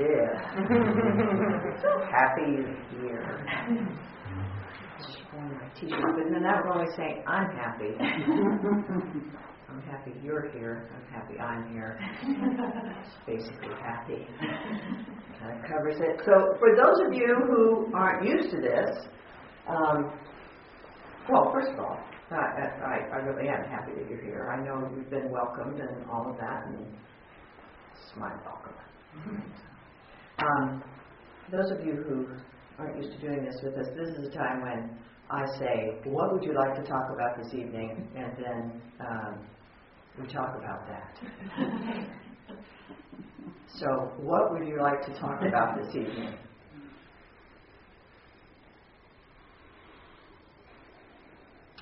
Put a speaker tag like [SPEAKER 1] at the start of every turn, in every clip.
[SPEAKER 1] did. Happy you're here. Just wearing my t-shirt, but then that would only say I'm happy. I'm happy you're here. I'm happy I'm here. It's basically happy. That covers it. So for those of you who aren't used to this, um, well, first of all, I, I, I really am happy that you're here. I know you've been welcomed and all of that, and it's my welcome. Um, those of you who aren't used to doing this with us, this is a time when I say, What would you like to talk about this evening? And then um, we talk about that. so, what would you like to talk about this evening?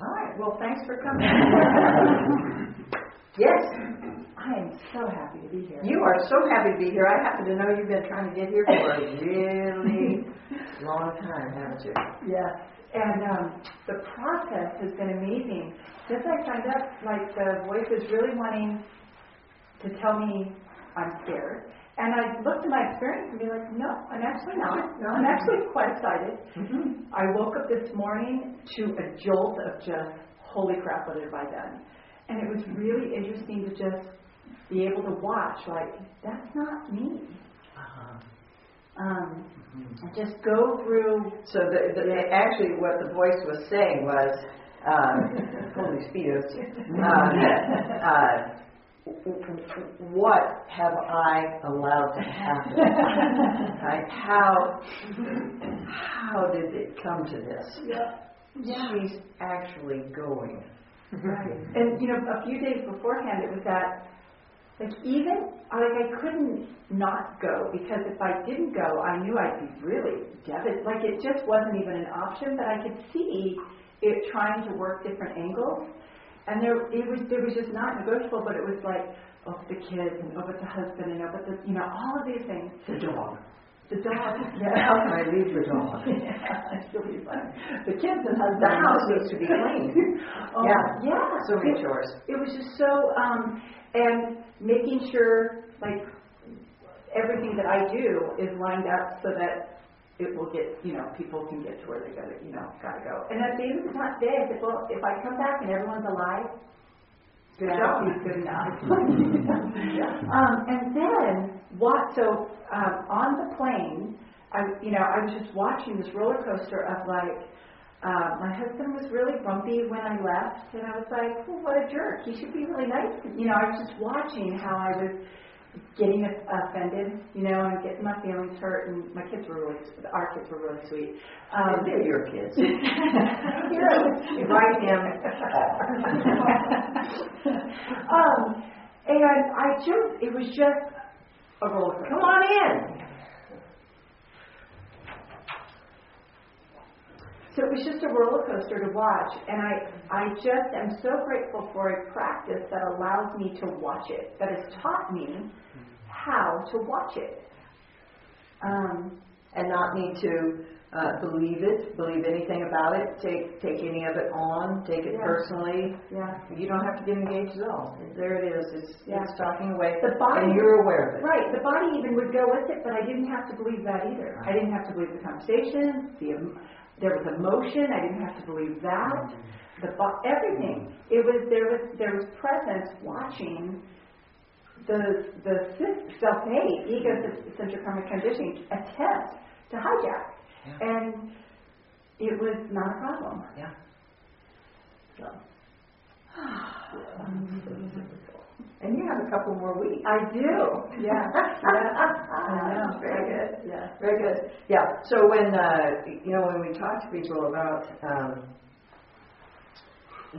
[SPEAKER 1] All right, well, thanks for coming. yes?
[SPEAKER 2] I am so happy to be here.
[SPEAKER 1] You are so happy to be here. I happen to know you've been trying to get here for a really long time, haven't you?
[SPEAKER 2] Yes. And um, the process has been amazing. Since I signed up, like the voice is really wanting to tell me I'm scared. And I looked at my experience and be like, no, I'm actually not. No, I'm actually quite excited.
[SPEAKER 1] Mm-hmm.
[SPEAKER 2] I woke up this morning to a jolt of just, holy crap, what have I done? And it was really interesting to just be able to watch, like, that's not me.
[SPEAKER 1] Uh-huh.
[SPEAKER 2] Um, and just go through.
[SPEAKER 1] So the, the, actually, what the voice was saying was, um, holy speedos, uh, uh, what have I allowed to happen? right? How how did it come to this?
[SPEAKER 2] Yeah.
[SPEAKER 1] She's actually going.
[SPEAKER 2] Right. And you know, a few days beforehand, it was that like even like I couldn't not go because if I didn't go, I knew I'd be really devastated. Like it just wasn't even an option. But I could see it trying to work different angles. And there, it was, there was just not negotiable, but it was like, oh, the kids, and oh, but the husband, and oh, but the, you know, all of these things.
[SPEAKER 1] The dog.
[SPEAKER 2] The dog.
[SPEAKER 1] Yeah. How can I leave the dog?
[SPEAKER 2] yeah, it's really fun. The kids and husband.
[SPEAKER 1] The house needs to be cleaned.
[SPEAKER 2] oh,
[SPEAKER 1] yeah.
[SPEAKER 2] Yeah.
[SPEAKER 1] So many chores.
[SPEAKER 2] It was just so, um, and making sure, like, everything that I do is lined up so that it will get, you know, people can get to where they gotta, you know, gotta go. And at the end of the day, I said, well, if I come back and everyone's alive, good job, good enough. um, and then what? So um, on the plane, I, you know, I was just watching this roller coaster of like. Uh, my husband was really grumpy when I left, and I was like, well, "What a jerk! He should be really nice." You know, I was just watching how I was getting offended, you know, and getting my feelings hurt. And my kids were really, our kids were really sweet.
[SPEAKER 1] Um, they're your kids.
[SPEAKER 2] You're um, and I just, it was just a roller.
[SPEAKER 1] Come on in.
[SPEAKER 2] So it was just a roller coaster to watch, and I, I just am so grateful for a practice that allows me to watch it, that has taught me how to watch it. Um,
[SPEAKER 1] and not need to uh, believe it, believe anything about it, take take any of it on, take it
[SPEAKER 2] Yeah.
[SPEAKER 1] personally.
[SPEAKER 2] yeah.
[SPEAKER 1] You don't have to get engaged at all. There it is. It's,
[SPEAKER 2] Yeah.
[SPEAKER 1] it's talking away,
[SPEAKER 2] The body-
[SPEAKER 1] and you're aware of it.
[SPEAKER 2] Right, the body even would go with it, but I didn't have to believe that either. I didn't have to believe the conversation, the there was emotion. I didn't have to believe that. Mm-hmm. The bo- everything. It was there was there was presence watching the the self made egocentric mm-hmm. karmic conditioning attempt to hijack,
[SPEAKER 1] Yeah.
[SPEAKER 2] and it was not a problem.
[SPEAKER 1] Yeah.
[SPEAKER 2] So. Mm-hmm.
[SPEAKER 1] And you have a couple more weeks.
[SPEAKER 2] I do. Yeah. yeah.
[SPEAKER 1] Very good.
[SPEAKER 2] Yeah.
[SPEAKER 1] Very good. Yeah. So when uh, you know when we talk to people about um,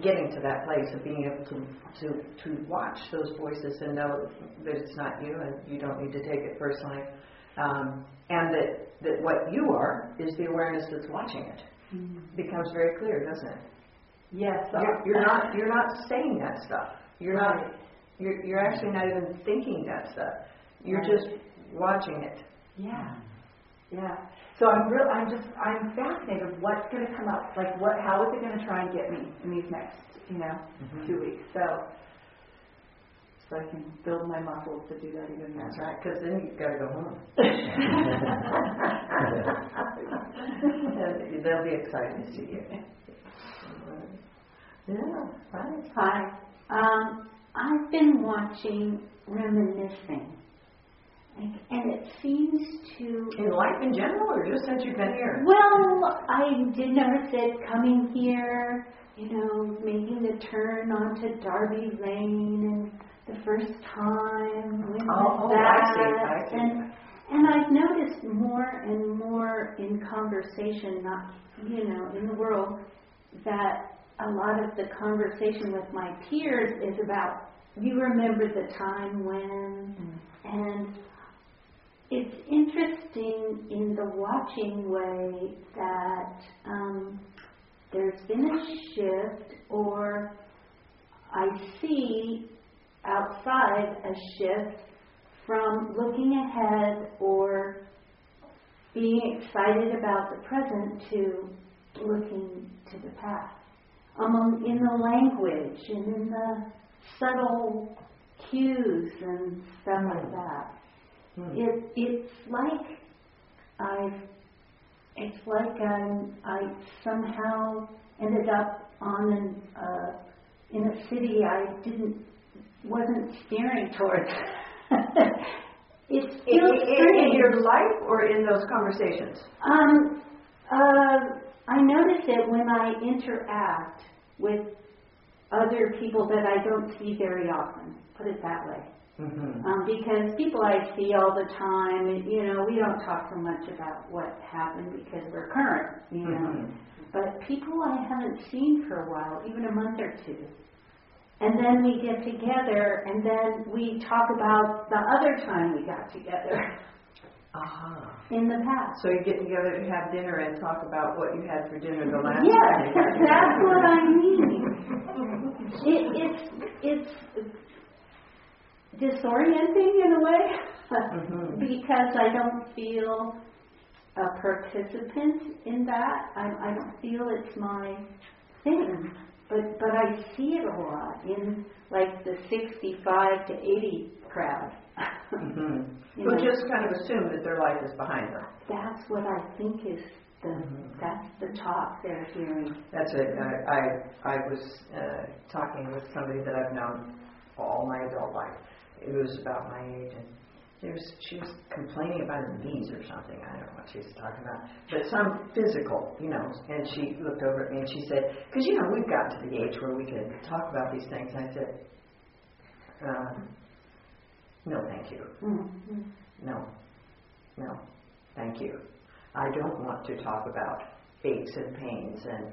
[SPEAKER 1] getting to that place of being able to to to watch those voices and know that it's not you and you don't need to take it personally, um, and that that what you are is the awareness that's watching it becomes very clear, doesn't it?
[SPEAKER 2] Yes.
[SPEAKER 1] You're, you're not you're not saying that stuff. You're not
[SPEAKER 2] Right.
[SPEAKER 1] You're, you're actually not even thinking that stuff. You're
[SPEAKER 2] Right.
[SPEAKER 1] just watching it.
[SPEAKER 2] Yeah. Yeah. So I'm real. I'm just. I'm fascinated what's going to come up. Like, what? How is it going to try and get me in these next, you know,
[SPEAKER 1] Mhm.
[SPEAKER 2] two weeks? So. so I can build my muscles to do that even more.
[SPEAKER 1] That's right, because then you've got to go home. And They'll be excited to see you. Yeah, right.
[SPEAKER 3] Hi. Um, I've been watching Reminiscing. And and it seems to.
[SPEAKER 1] In life in general, or just since you've been here?
[SPEAKER 3] Well, I did notice it coming here, you know, making the turn onto Darby Lane and the first time. When
[SPEAKER 1] Oh, oh, I see. I see.
[SPEAKER 3] And, and I've noticed more and more in conversation, not, you know, in the world, that a lot of the conversation with my peers is about, you remember the time when, and it's interesting in the watching way that um, there's been a shift, or I see outside a shift from looking ahead or being excited about the present to looking to the past. Um, in the language and in the subtle cues and stuff like that.
[SPEAKER 1] Hmm.
[SPEAKER 3] It, it's like I've, it's like I'm, I somehow ended up on an, uh, in a city I didn't, wasn't steering towards. it
[SPEAKER 1] In,
[SPEAKER 3] feels
[SPEAKER 1] in, in your life or in those conversations?
[SPEAKER 3] Um, uh, I notice it when I interact with other people that I don't see very often. Put it that way.
[SPEAKER 1] Mm-hmm.
[SPEAKER 3] Um, because people I see all the time, and, you know, we don't talk so much about what happened because we're current, you know.
[SPEAKER 1] Mhm.
[SPEAKER 3] But people I haven't seen for a while, even a month or two. And then we get together, and then we talk about the other time we got together
[SPEAKER 1] Aha.
[SPEAKER 3] in the past.
[SPEAKER 1] So you get together to have dinner and talk about what you had for dinner the last
[SPEAKER 3] Yes,
[SPEAKER 1] time. together.
[SPEAKER 3] that's what I mean. It, it's it's disorienting in a way
[SPEAKER 1] Mhm.
[SPEAKER 3] because I don't feel a participant in that. I, I don't feel it's my thing, but but I see it a lot in like the 65 to 80 crowd.
[SPEAKER 1] Mhm.
[SPEAKER 3] You know.
[SPEAKER 1] just kind of assume that their life is behind them.
[SPEAKER 3] That's what I think is the
[SPEAKER 1] Mhm.
[SPEAKER 3] that's the talk they're hearing.
[SPEAKER 1] That's it. I, I, I was uh, talking with somebody that I've known all my adult life. It was about my age, and it was, she was complaining about her knees or something. I don't know what she was talking about, but some physical, you know. And she looked over at me and she said, "Because you know we've gotten to the age where we can talk about these things." I said, um, "No, thank you.
[SPEAKER 3] Mm-hmm.
[SPEAKER 1] No, no, thank you. I don't want to talk about aches and pains, and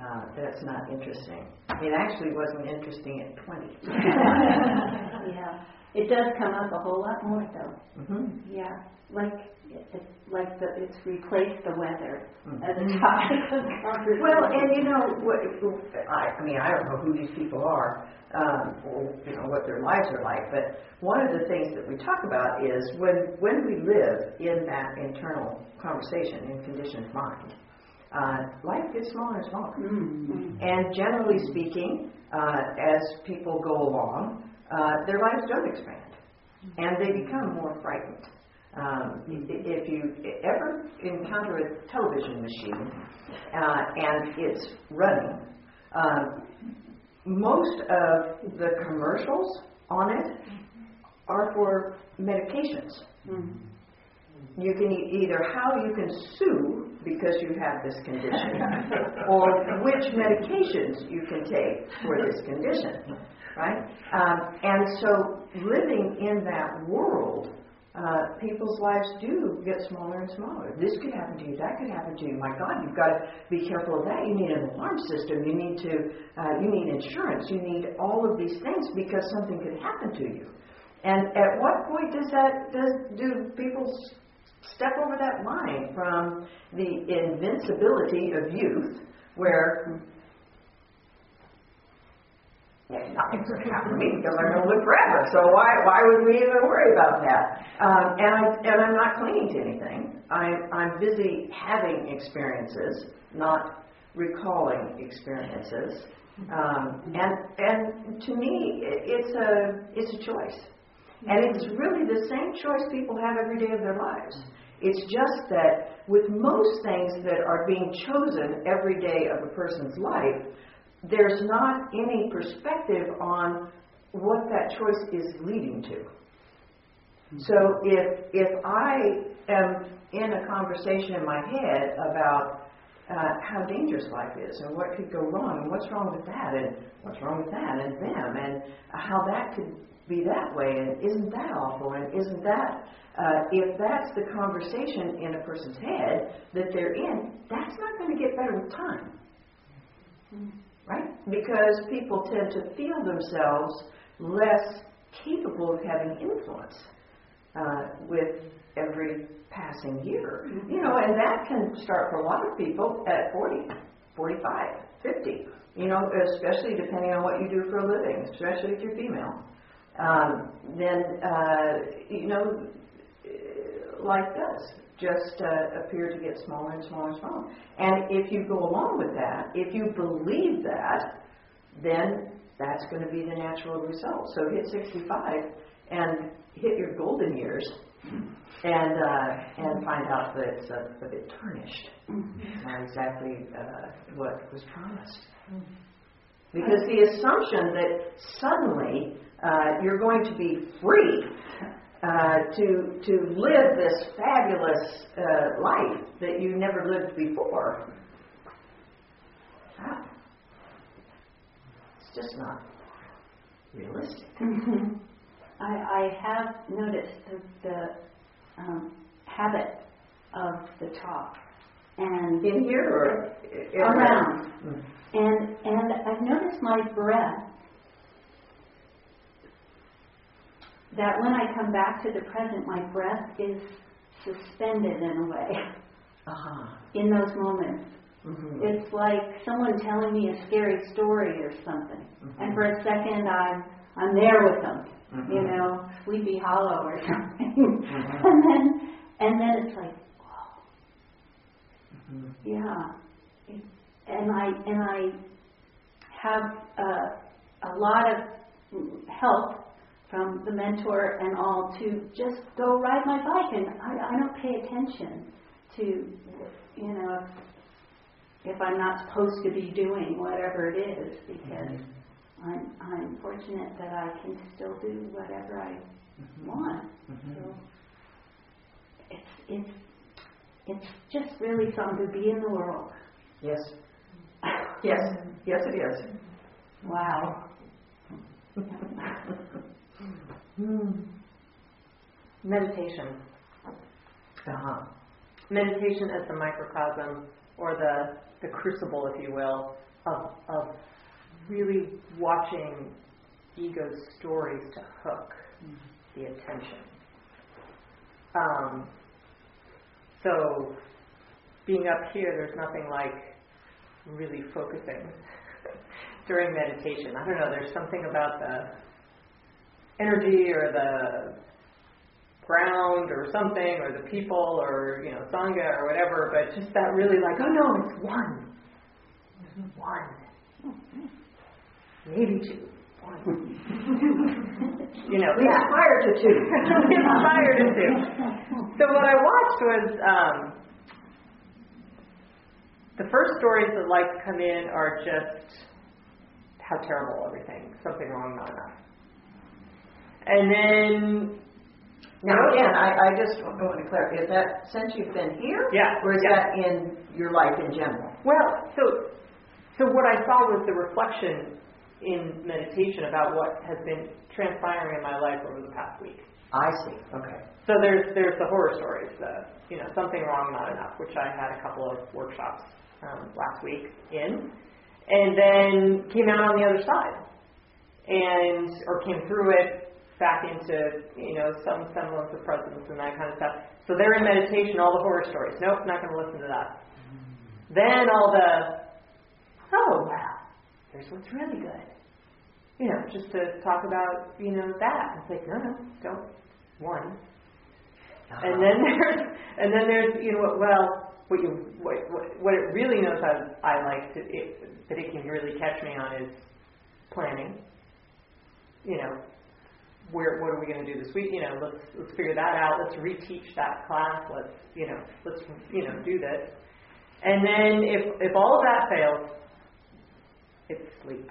[SPEAKER 1] uh, that's not interesting. It actually wasn't interesting at 20.
[SPEAKER 3] Yeah, it does come up a whole lot more though.
[SPEAKER 1] hmm
[SPEAKER 3] Yeah, like it's like the it's replaced the weather
[SPEAKER 1] Mhm.
[SPEAKER 3] as a topic of conversation.
[SPEAKER 1] Well, and you know, what, I, I mean, I don't know who these people are, um, or you know what their lives are like, but one of the things that we talk about is when when we live in that internal conversation in conditioned mind, uh, life gets smaller and smaller.
[SPEAKER 3] Mm-hmm.
[SPEAKER 1] And generally speaking, uh, as people go along, uh, their lives don't expand, and they become more frightened. Um, if you ever encounter a television machine uh, and it's running, um, most of the commercials on it are for medications.
[SPEAKER 3] Mm-hmm.
[SPEAKER 1] You can e- either how you can sue because you have this condition, or which medications you can take for this condition, right? Um, and so, living in that world, uh, people's lives do get smaller and smaller. This could happen to you. That could happen to you. My God, you've got to be careful of that. You need an alarm system. You need to. Uh, you need insurance. You need all of these things because something could happen to you. And at what point does that does do people step over that line from the invincibility of youth, where yeah, nothing's going to happen to me because I'm going to live forever. So why why would we even worry about that? Um, and I and I'm not clinging to anything. I'm I'm busy having experiences, not recalling experiences. Um, and and to me, i- it's a it's a choice, and it's really the same choice people have every day of their lives. It's just that with most things that are being chosen every day of a person's life, there's not any perspective on what that choice is leading to. So if if I am in a conversation in my head about uh, how dangerous life is and what could go wrong and what's wrong with that and what's wrong with that and them and how that could be that way and isn't that awful and isn't that uh, if that's the conversation in a person's head that they're in, that's not going to get better with time right? Because people tend to feel themselves less capable of having influence uh, with every passing year. You know, and that can start for a lot of people at 40, 45, 50. You know, especially depending on what you do for a living, especially if you're female. Um, then, uh, you know, life does just uh, appear to get smaller and smaller and smaller. And if you go along with that, if you believe that, then that's going to be the natural result. So hit 65 and hit your golden years and uh, and find out that it's a, a bit tarnished. It's not exactly uh, what was promised. Because the assumption that suddenly uh, you're going to be free uh, to to live this fabulous uh, life that you never lived before. Wow. It's just not realistic.
[SPEAKER 3] I, I have noticed the, the um, habit of the talk and
[SPEAKER 1] In here or
[SPEAKER 3] around,
[SPEAKER 1] Mm.
[SPEAKER 3] and and I've noticed my breath. That when I come back to the present, my breath is suspended in a way
[SPEAKER 1] Uh-huh.
[SPEAKER 3] in those moments.
[SPEAKER 1] Mhm.
[SPEAKER 3] It's like someone telling me a scary story or something, and for a second I'm I'm there with them, you
[SPEAKER 1] Mhm.
[SPEAKER 3] know, Sleepy Hollow or something,
[SPEAKER 1] Mhm.
[SPEAKER 3] and then and then it's like, whoa,
[SPEAKER 1] Mhm.
[SPEAKER 3] yeah, It- and I and I have uh, a lot of help from the mentor and all to just go ride my bike, and I, I don't pay attention to, you know, if, I'm not supposed to be doing whatever it is, because I'm I'm fortunate that I can still do whatever I want.
[SPEAKER 1] Mhm.
[SPEAKER 3] So it's it's it's just really something to be in the world.
[SPEAKER 1] Yes. Yes. Yes, it is.
[SPEAKER 3] Wow.
[SPEAKER 4] Meditation.
[SPEAKER 1] Uh-huh.
[SPEAKER 4] Meditation as the microcosm or the, the crucible, if you will, of, of really watching ego's stories to hook the attention. Um, so, being up here, there's nothing like really focusing during meditation. I don't know, there's something about the energy or the ground or something or the people or you know sangha or whatever but just that really like oh no it's one. One. Maybe two. You know
[SPEAKER 1] We aspire to two.
[SPEAKER 4] We aspire to two. so what I watched was um, the first stories that like come in are just how terrible everything something wrong not enough and then
[SPEAKER 1] Now, again, I, I just want to clarify, is that since you've been here?
[SPEAKER 4] Yeah,
[SPEAKER 1] Or is
[SPEAKER 4] yeah.
[SPEAKER 1] that in your life in general?
[SPEAKER 4] Well, so so what I saw was the reflection in meditation about what has been transpiring in my life over the past week.
[SPEAKER 1] I see, okay.
[SPEAKER 4] So there's there's the horror stories, the you know something wrong, not enough, which I had a couple of workshops um, last week in, and then came out on the other side, and or came through it back into you know some semblance of presence and that kind of stuff. So they're in meditation, all the horror stories. Nope, not going to listen to that. Then all the oh wow, here's what's really good. You know, just to talk about you know that. It's like no, no, don't one.
[SPEAKER 1] Uh-huh.
[SPEAKER 4] And then there's and then there's you know what well what you what what, what it really knows how I like to, it, that it can really catch me on is planning. You know, where what are we going to do this week? You know, let's let's figure that out. Let's reteach that class. Let's you know let's you know do this. And then if if all of that fails, it's sleep.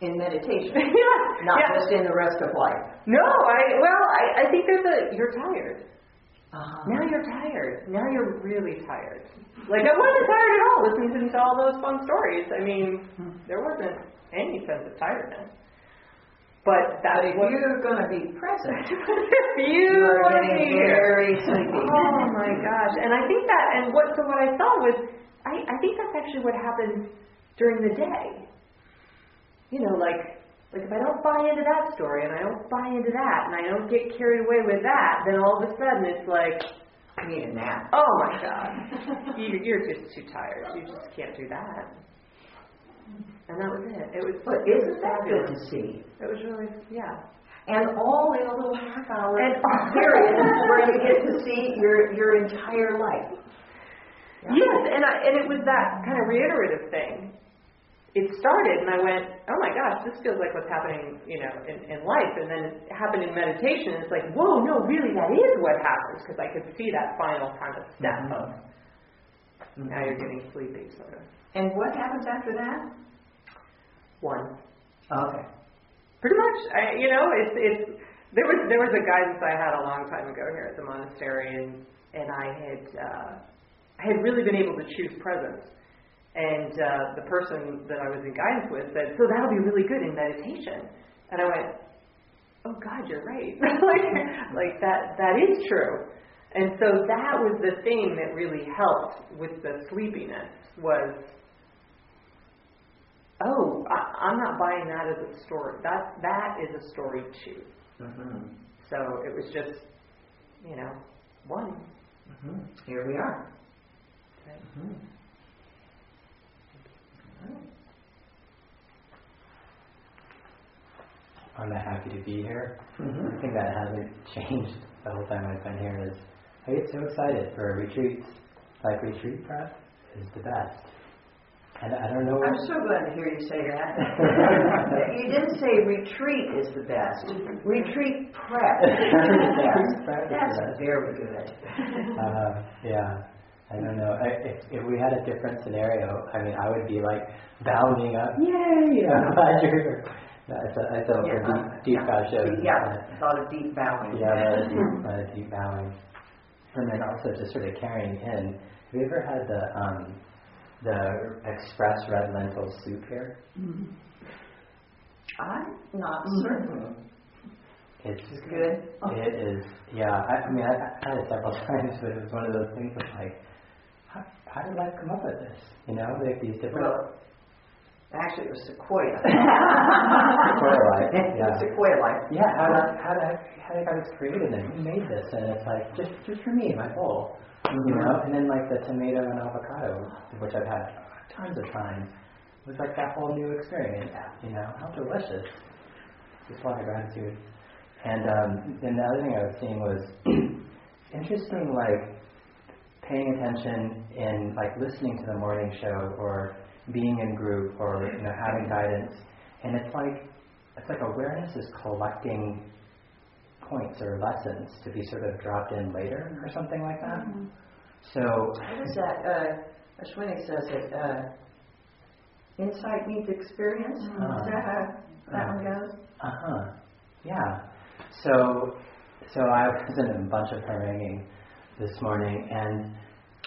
[SPEAKER 1] In meditation,
[SPEAKER 4] yeah,
[SPEAKER 1] not
[SPEAKER 4] yeah.
[SPEAKER 1] just in the rest of life.
[SPEAKER 4] No, I well, I, I think there's a you're tired.
[SPEAKER 1] Uh-huh.
[SPEAKER 4] Now you're tired. Now you're really tired. Like I wasn't tired at all listening to all those fun stories. I mean, there wasn't any sense of tiredness. But
[SPEAKER 1] But if
[SPEAKER 4] what
[SPEAKER 1] you're going to be present,
[SPEAKER 4] if you
[SPEAKER 1] you are getting
[SPEAKER 4] be here.
[SPEAKER 1] very sleepy.
[SPEAKER 4] Oh my gosh! And I think that, and what so what I saw was, I I think that's actually what happens during the day. You know, like like if I don't buy into that story and I don't buy into that and I don't get carried away with that, then all of a sudden it's like,
[SPEAKER 1] You need a nap.
[SPEAKER 4] oh my god, you, you're just too tired. You just can't do that. And that was it. It was.
[SPEAKER 1] But
[SPEAKER 4] it was
[SPEAKER 1] isn't that good to see?
[SPEAKER 4] It was really yeah.
[SPEAKER 1] And all in a little half hour
[SPEAKER 4] And-
[SPEAKER 1] periods where you get to see your your entire life. Yeah.
[SPEAKER 4] Yes, and I, and it was that kind of reiterative thing. It started, and I went, "Oh my gosh, this feels like what's happening, you know, in, in life." And then it happened in meditation. And it's like, "Whoa, no, really, that is what happens," because I could see that final kind of step
[SPEAKER 1] Mhm.
[SPEAKER 4] of now you're getting sleepy, sort of.
[SPEAKER 1] And what happens after that?
[SPEAKER 4] One,
[SPEAKER 1] Okay.
[SPEAKER 4] pretty much. I, you know, it's it's there was there was a guidance I had a long time ago here at the monastery, and and I had uh, I had really been able to choose presence. And uh, the person that I was in guidance with said, "So that'll be really good in meditation." And I went, "Oh God, you're right. like, like that that is true." And so that was the thing that really helped with the sleepiness was, "Oh, I, I'm not buying that as a story. That that is a story too."
[SPEAKER 1] hmm
[SPEAKER 4] So it was just, you know, one.
[SPEAKER 1] hmm Here we are. Mhm.
[SPEAKER 5] I'm happy to be here.
[SPEAKER 1] Mhm.
[SPEAKER 5] One thing that hasn't changed the whole time I've been here is I get so excited for retreats. Like retreat prep is the best. And I don't know.
[SPEAKER 1] I'm so glad to hear you say that. you didn't say retreat is the best. Retreat prep is the best. That's
[SPEAKER 5] best.
[SPEAKER 1] very good.
[SPEAKER 5] uh, yeah. I don't know. I, if, if we had a different scenario, I mean, I would be like bounding up, yay! I'm glad you're here. No, a, it's a
[SPEAKER 1] Yeah,
[SPEAKER 5] deep, deep
[SPEAKER 1] yeah.
[SPEAKER 5] bow shows.
[SPEAKER 1] Yeah, a lot of deep bowing.
[SPEAKER 5] Yeah, a lot of deep, a lot of deep bowing. And then also just sort of carrying in. Have you ever had the um, the express red lentil soup here?
[SPEAKER 1] I'm not certain.
[SPEAKER 5] It's
[SPEAKER 1] good.
[SPEAKER 5] It is. Yeah. I, I mean, I, I had it several times, but it was one of those things of like, how, how did life come up with this? You know, like these different.
[SPEAKER 1] Well, actually, it was sequoia.
[SPEAKER 5] Sequoia life, yeah.
[SPEAKER 1] Sequoia life.
[SPEAKER 5] yeah. How did how did how did I was created and who made this? And it's like just just for me, my bowl. You know, and then like the tomato and avocado, which I've had tons of times, was like that whole new experience. You know, how delicious. Just a lot of gratitude. And um, then the other thing I was seeing was interesting, like paying attention in like listening to the morning show or being in group or you know having guidance, and it's like it's like awareness is collecting points or lessons to be sort of dropped in later or something like that. So
[SPEAKER 1] What is that? Uh, Ashwini says it. Uh, insight meets experience. Is that how that one goes?
[SPEAKER 5] Uh huh. Yeah. So, so I was in a bunch of haranguing this morning, and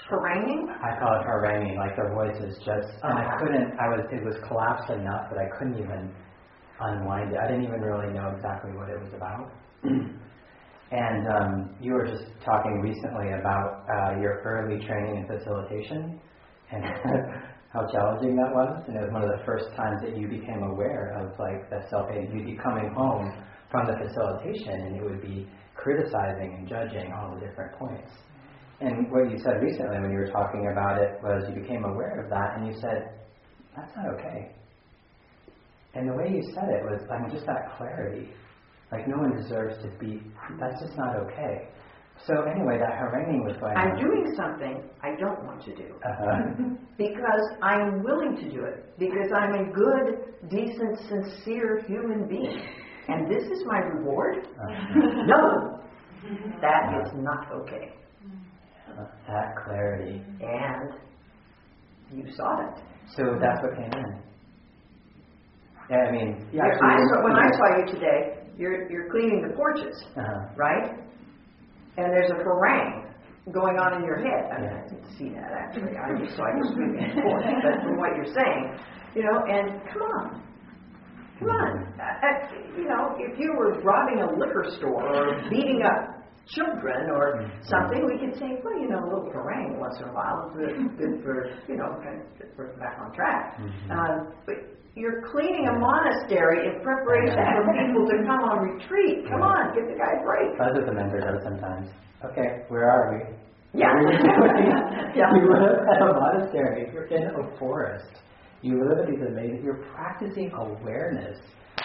[SPEAKER 1] Haranguing?
[SPEAKER 5] I call it haranguing, like their voices just, and I
[SPEAKER 1] Uh-huh.
[SPEAKER 5] couldn't. I was. It was collapsed enough that I couldn't even unwind it. I didn't even really know exactly what it was about. and um, you were just talking recently about uh, your early training in facilitation and how challenging that was. And it was one of the first times that you became aware of like the self You'd be coming home from the facilitation and it would be criticizing and judging all the different points. And what you said recently when you were talking about it was you became aware of that and you said, that's not okay. And the way you said it was, I mean, just that clarity. Like, no one deserves to be, that's just not okay. So anyway, that haranguing was going
[SPEAKER 1] I'm
[SPEAKER 5] on.
[SPEAKER 1] doing something I don't want to do.
[SPEAKER 5] Uh-huh.
[SPEAKER 1] Because I'm willing to do it. Because I'm a good, decent, sincere human being. And this is my reward?
[SPEAKER 5] Uh-huh.
[SPEAKER 1] No! That is not okay.
[SPEAKER 5] That clarity.
[SPEAKER 1] And you saw it.
[SPEAKER 5] So that's what came in. Yeah, I mean, yeah.
[SPEAKER 1] I saw, when I saw you today, you're, you're cleaning the porches,
[SPEAKER 5] Uh-huh.
[SPEAKER 1] right? And there's a harangue going on in your head. I, mean, I didn't see that actually. I just saw you sweeping the porch. But from what you're saying, you know, and come on. Come on. Uh, uh, you know, if you were robbing a liquor store or beating up children or something, we could say, well, you know, a little harangue once in a while is good, good for, you know, kind of get person back on track.
[SPEAKER 5] Mhm.
[SPEAKER 1] Um, but you're cleaning a monastery in preparation for people to come on retreat. Come on, give the guy a break.
[SPEAKER 5] That's what the mentor does sometimes. Okay, where are we?
[SPEAKER 1] Yeah.
[SPEAKER 5] What are you doing?
[SPEAKER 1] Yeah.
[SPEAKER 5] You live at a monastery. You're in a forest. You live at these amazing. You're practicing awareness.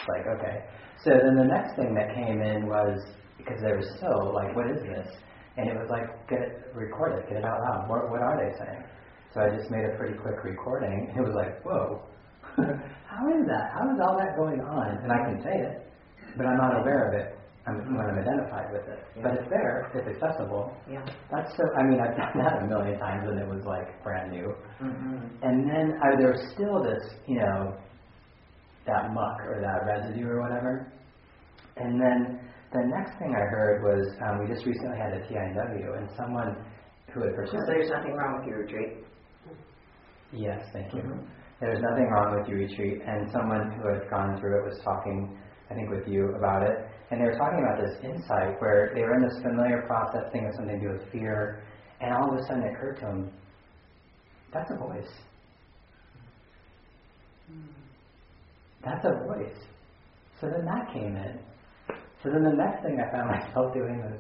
[SPEAKER 5] Like okay. So then the next thing that came in was because they were so like, what is this? And it was like, get it, record it, get it out loud. What, what are they saying? So I just made a pretty quick recording. It was like, whoa, how is that? How is all that going on? And I can say it, but I'm not aware of it. I'm, when I'm identified with it. But it's there, it's accessible.
[SPEAKER 1] Yeah.
[SPEAKER 5] That's so. I mean, I've done that a million times, and it was like brand new.
[SPEAKER 1] Mm-hmm.
[SPEAKER 5] And then I, there was still this, you know, that muck or that residue or whatever. And then the next thing I heard was um, we just recently had a TIW, and someone who had
[SPEAKER 1] So
[SPEAKER 5] participated.
[SPEAKER 1] there's nothing wrong with your retreat.
[SPEAKER 5] Yes, thank you.
[SPEAKER 1] Mhm.
[SPEAKER 5] There's nothing wrong with your retreat, and someone who had gone through it was talking, I think, with you about it, and they were talking about this insight where they were in this familiar process thing of something to do with fear, and all of a sudden it occurred to them, that's a voice. That's a voice. So then that came in. So then the next thing I found myself doing was,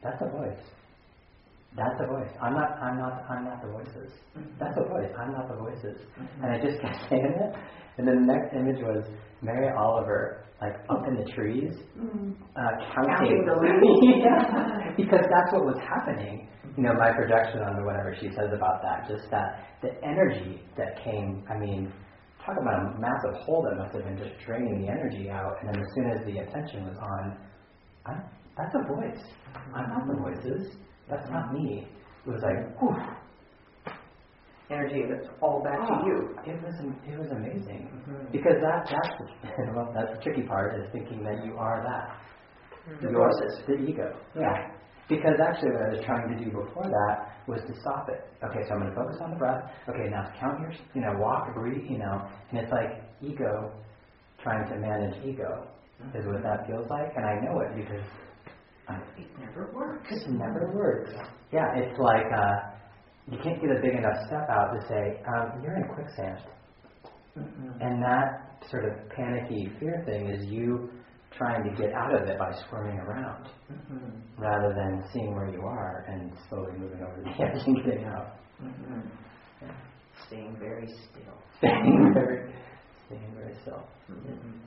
[SPEAKER 5] that's a voice. That's a voice. I'm not. I'm not. I'm not the voices. That's a voice. I'm not the voices. And I just kept saying it. And then the next image was Mary Oliver, like up in the trees, uh, counting,
[SPEAKER 1] Counting the leaves.
[SPEAKER 5] yeah, because that's what was happening. You know, my projection on whatever she says about that, just that the energy that came. I mean, talk about a massive hole that must have been just draining the energy out. And then as soon as the attention was on, I'm, that's a voice. I'm not the voices. That's not me. It was like, whew.
[SPEAKER 1] Energy that's all back to you.
[SPEAKER 5] It was it was amazing
[SPEAKER 1] Mhm.
[SPEAKER 5] because that that's the, well that's the tricky part is thinking that you are that
[SPEAKER 1] The
[SPEAKER 5] You're
[SPEAKER 1] voices.
[SPEAKER 5] the ego yeah because actually what I was trying to do before that was to stop it. Okay so I'm going to focus on the breath. Okay now count your you know walk breathe you know. And it's like ego trying to manage ego is what that feels like. And I know it because I,
[SPEAKER 1] It never works.
[SPEAKER 5] it never works. yeah it's like uh, you can't get a big enough step out to say um, you're in quicksand.
[SPEAKER 1] Mhm.
[SPEAKER 5] and that sort of panicky fear thing is you trying to get out of it by squirming around
[SPEAKER 1] Mhm.
[SPEAKER 5] rather than seeing where you are and slowly moving over the edge and getting out.
[SPEAKER 1] Mhm. Staying very still.
[SPEAKER 5] Staying very, staying very still.
[SPEAKER 1] Mhm.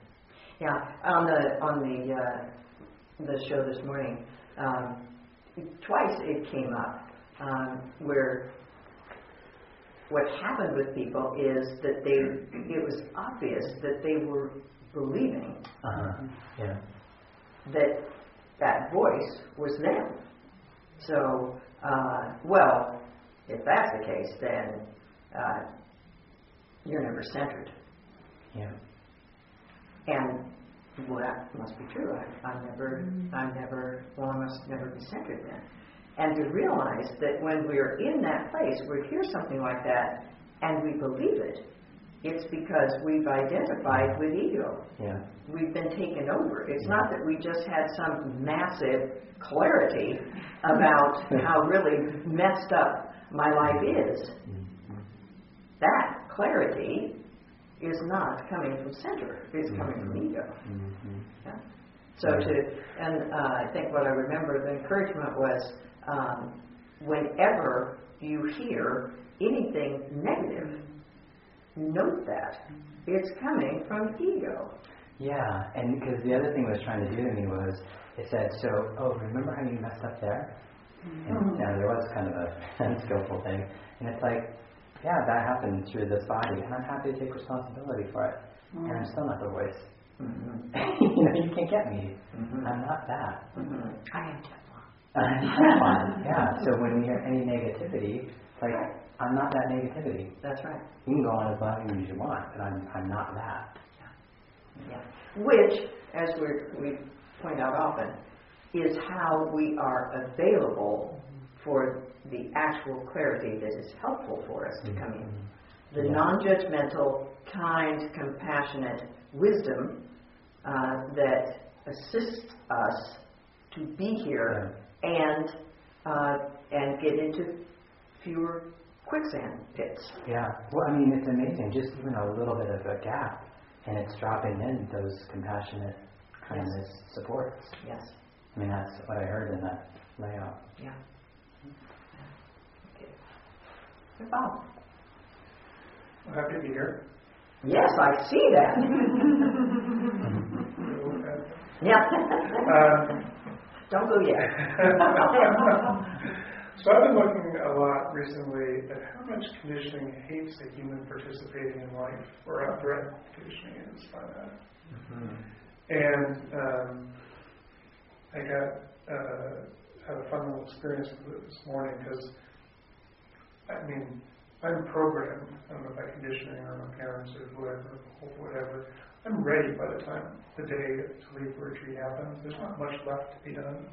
[SPEAKER 1] Yeah, on the on the uh, the show this morning, um, twice it came up um, where what happened with people is that they it was obvious that they were believing
[SPEAKER 5] Uh-huh. Yeah.
[SPEAKER 1] that that voice was them. So, uh, well, if that's the case, then uh, you're never centered.
[SPEAKER 5] Yeah.
[SPEAKER 1] And well, that must be true. I, I'm never, I'm never, well, I must never be centered then. And to realize that when we're in that place, we hear something like that, and we believe it, it's because we've identified with ego.
[SPEAKER 5] Yeah.
[SPEAKER 1] We've been taken over. It's not that we just had some massive clarity about how really messed up my life is.
[SPEAKER 5] Mhm.
[SPEAKER 1] That clarity is not coming from center. It's coming from ego.
[SPEAKER 5] Mhm.
[SPEAKER 1] Yeah. So to, and uh, I think what I remember the encouragement was um, whenever you hear anything negative, note that it's coming from ego.
[SPEAKER 5] Yeah, and because the other thing it was trying to do to me was, it said, so, oh, remember how you messed up there? And now there was kind of a unskillful thing. And it's like, yeah, that happened through this body, and I'm happy to take responsibility for it. And I'm still not the voice.
[SPEAKER 1] Mhm.
[SPEAKER 5] you know, you can't get me.
[SPEAKER 1] Mhm.
[SPEAKER 5] I'm not that.
[SPEAKER 1] Mhm. I am Teflon.
[SPEAKER 5] I'm Teflon. yeah, so when we hear any negativity, it's like, I'm not that negativity.
[SPEAKER 1] That's right.
[SPEAKER 5] You can go on as long as you want, but I'm, I'm not that.
[SPEAKER 1] Yeah. Which, as we we point out often, is how we are available for the actual clarity that is helpful for us to come in. The
[SPEAKER 5] Yeah.
[SPEAKER 1] non-judgmental, kind, compassionate wisdom uh, that assists us to be here and uh, and get into fewer quicksand pits.
[SPEAKER 5] Yeah. Well, I mean, it's amazing. Just even a little bit of a gap, and it's dropping in those compassionate kindness supports.
[SPEAKER 1] Yes.
[SPEAKER 5] I mean, that's what I heard in that layout.
[SPEAKER 1] Yeah. Okay. Bob.
[SPEAKER 6] I'm happy to be here.
[SPEAKER 1] Yes, I see that. yeah.
[SPEAKER 6] Um,
[SPEAKER 1] Don't go yet.
[SPEAKER 6] so I've been looking a lot recently at how much conditioning hates a human participating in life, or how threat conditioning is by that. And um, I got uh, had a fun little experience with it this morning because I mean I'm programmed. I don't know by conditioning or my parents or whatever, or whatever. I'm ready by the time the day to leave for retreat happens. There's not much left to be done.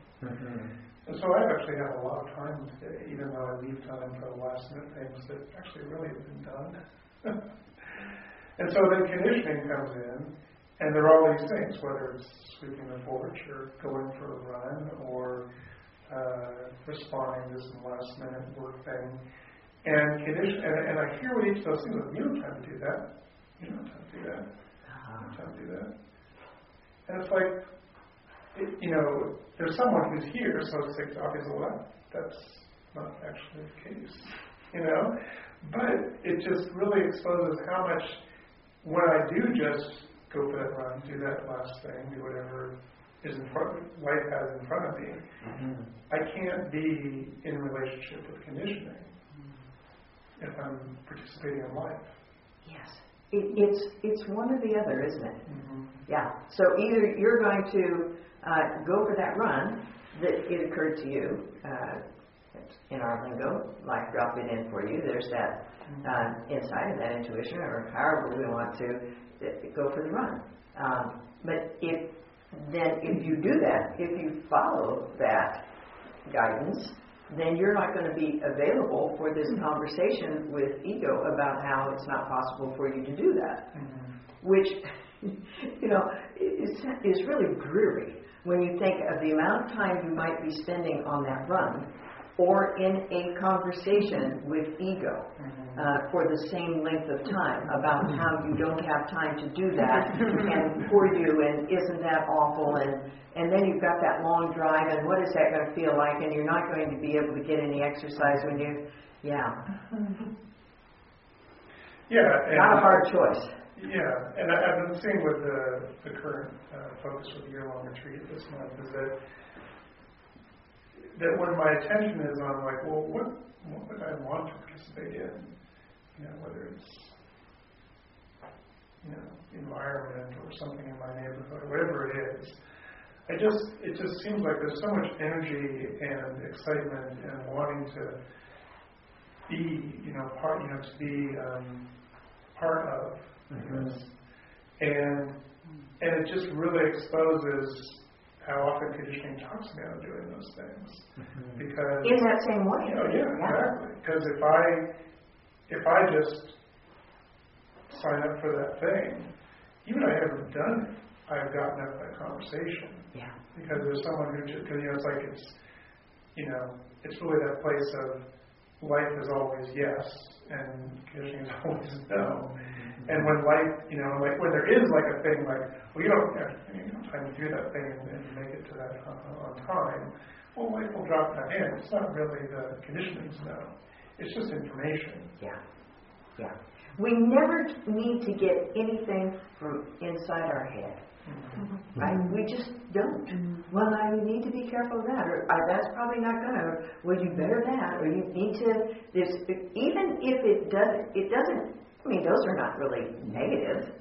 [SPEAKER 6] And so I've actually had a lot of time today, even though I leave time for the last minute things that actually really have been done. and so then conditioning comes in, and there are all these things, whether it's sweeping the porch or going for a run or uh, responding to some last minute work thing. And condition, and, and I hear what each of those things. are. You don't have time to do that. You don't have time to do that. Don't have time to do that. And it's like, it, you know, there's someone who's here, so it's like obviously, well, that, that's not actually the case, you know. But it just really exposes how much when I do just go for that run, do that last thing, do whatever is in front, life has in front of me, mm-hmm. I can't be in relationship with conditioning if I'm participating in life.
[SPEAKER 1] Yes. It, it's it's one or the other, isn't it?
[SPEAKER 6] Mm-hmm.
[SPEAKER 1] Yeah. So either you're going to uh, go for that run that it occurred to you. Uh, in our lingo, life dropping in for you. There's that uh, insight and that intuition, or however we want to uh, go for the run. Um, but if then, if you do that, if you follow that guidance, then you're not going to be available for this mm-hmm. conversation with ego about how it's not possible for you to do that. Mm-hmm. Which you know is, is really dreary when you think of the amount of time you might be spending on that run or in a conversation with ego uh, for the same length of time about how you don't have time to do that and poor you and isn't that awful? And and then you've got that long drive and what is that going to feel like? And you're not going to be able to get any exercise when you yeah.
[SPEAKER 6] Yeah, and
[SPEAKER 1] not a hard choice.
[SPEAKER 6] Yeah, and I, I've been seeing with the, the current uh, focus of the year-long retreat this month is that that when my attention is on like, well, what what would I want to participate in? You know, whether it's you know environment or something in my neighborhood, whatever it is. I just it just seems like there's so much energy and excitement and wanting to be you know part you know to be um, part of guess. And and it just really exposes how often conditioning talks me out of doing those things. Mm-hmm. Because
[SPEAKER 1] in that same way oh,
[SPEAKER 6] you know, yeah, exactly. Because if I if I just sign up for that thing, even if I haven't done it, I've gotten out of that conversation.
[SPEAKER 1] yeah
[SPEAKER 6] Because there's someone who just, cause, you know, it's like it's, you know, it's really that place of life is always yes and conditioning is always no. And when life, you know, like when there is like a thing like, well, you don't have you know, time to do that thing and, and make it to that on, on time, well, life will drop that in. It's not really the conditioning's no. It's just information.
[SPEAKER 1] Yeah, yeah. We never need to get anything from inside our head. Right? We just don't. Well, now you need to be careful of that, or uh, that's probably not going to. Well, you better that, or you need to. This even if it does, it doesn't. I mean, those are not really negative.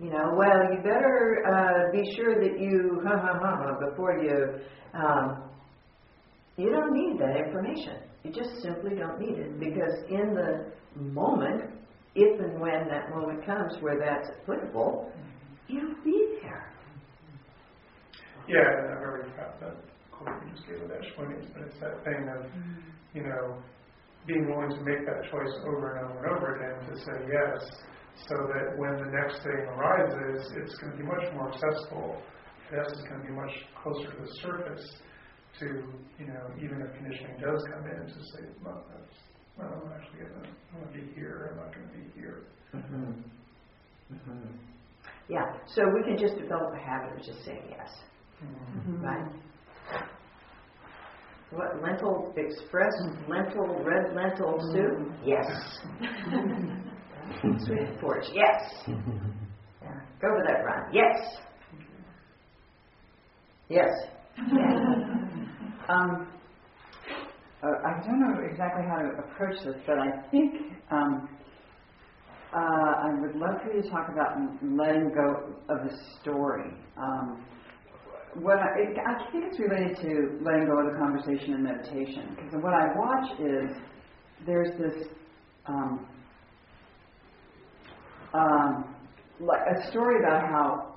[SPEAKER 1] You know, well, you better uh, be sure that you ha ha ha ha before you. Um, you don't need that information. You just simply don't need it because in the moment, if and when that moment comes where that's applicable, you'll be there.
[SPEAKER 6] Yeah, I've already got that quote you just gave with Ash but it's that thing of, you know, being willing to make that choice over and over and over again to say yes, so that when the next thing arises, it's going to be much more accessible. Yes is going to be much closer to the surface to, you know, even if conditioning does come in, to say, well, that's, well, I'm actually going to, I'm going to be here, I'm not going to be here.
[SPEAKER 1] Mm-hmm. Mm-hmm. Yeah, so we can just develop a habit of just saying yes,
[SPEAKER 6] Mm-hmm.
[SPEAKER 1] right? What lentil express lentil red lentil soup? Yes. Sweet porch? Yes. Yeah. Go for that run? Yes. Yes.
[SPEAKER 7] Um, uh, I don't know exactly how to approach this, but I think um, uh, I would love for you to talk about letting go of the story. Um, what I, it, I think it's related to letting go of the conversation and meditation. Because what I watch is there's this um, um, like a story about how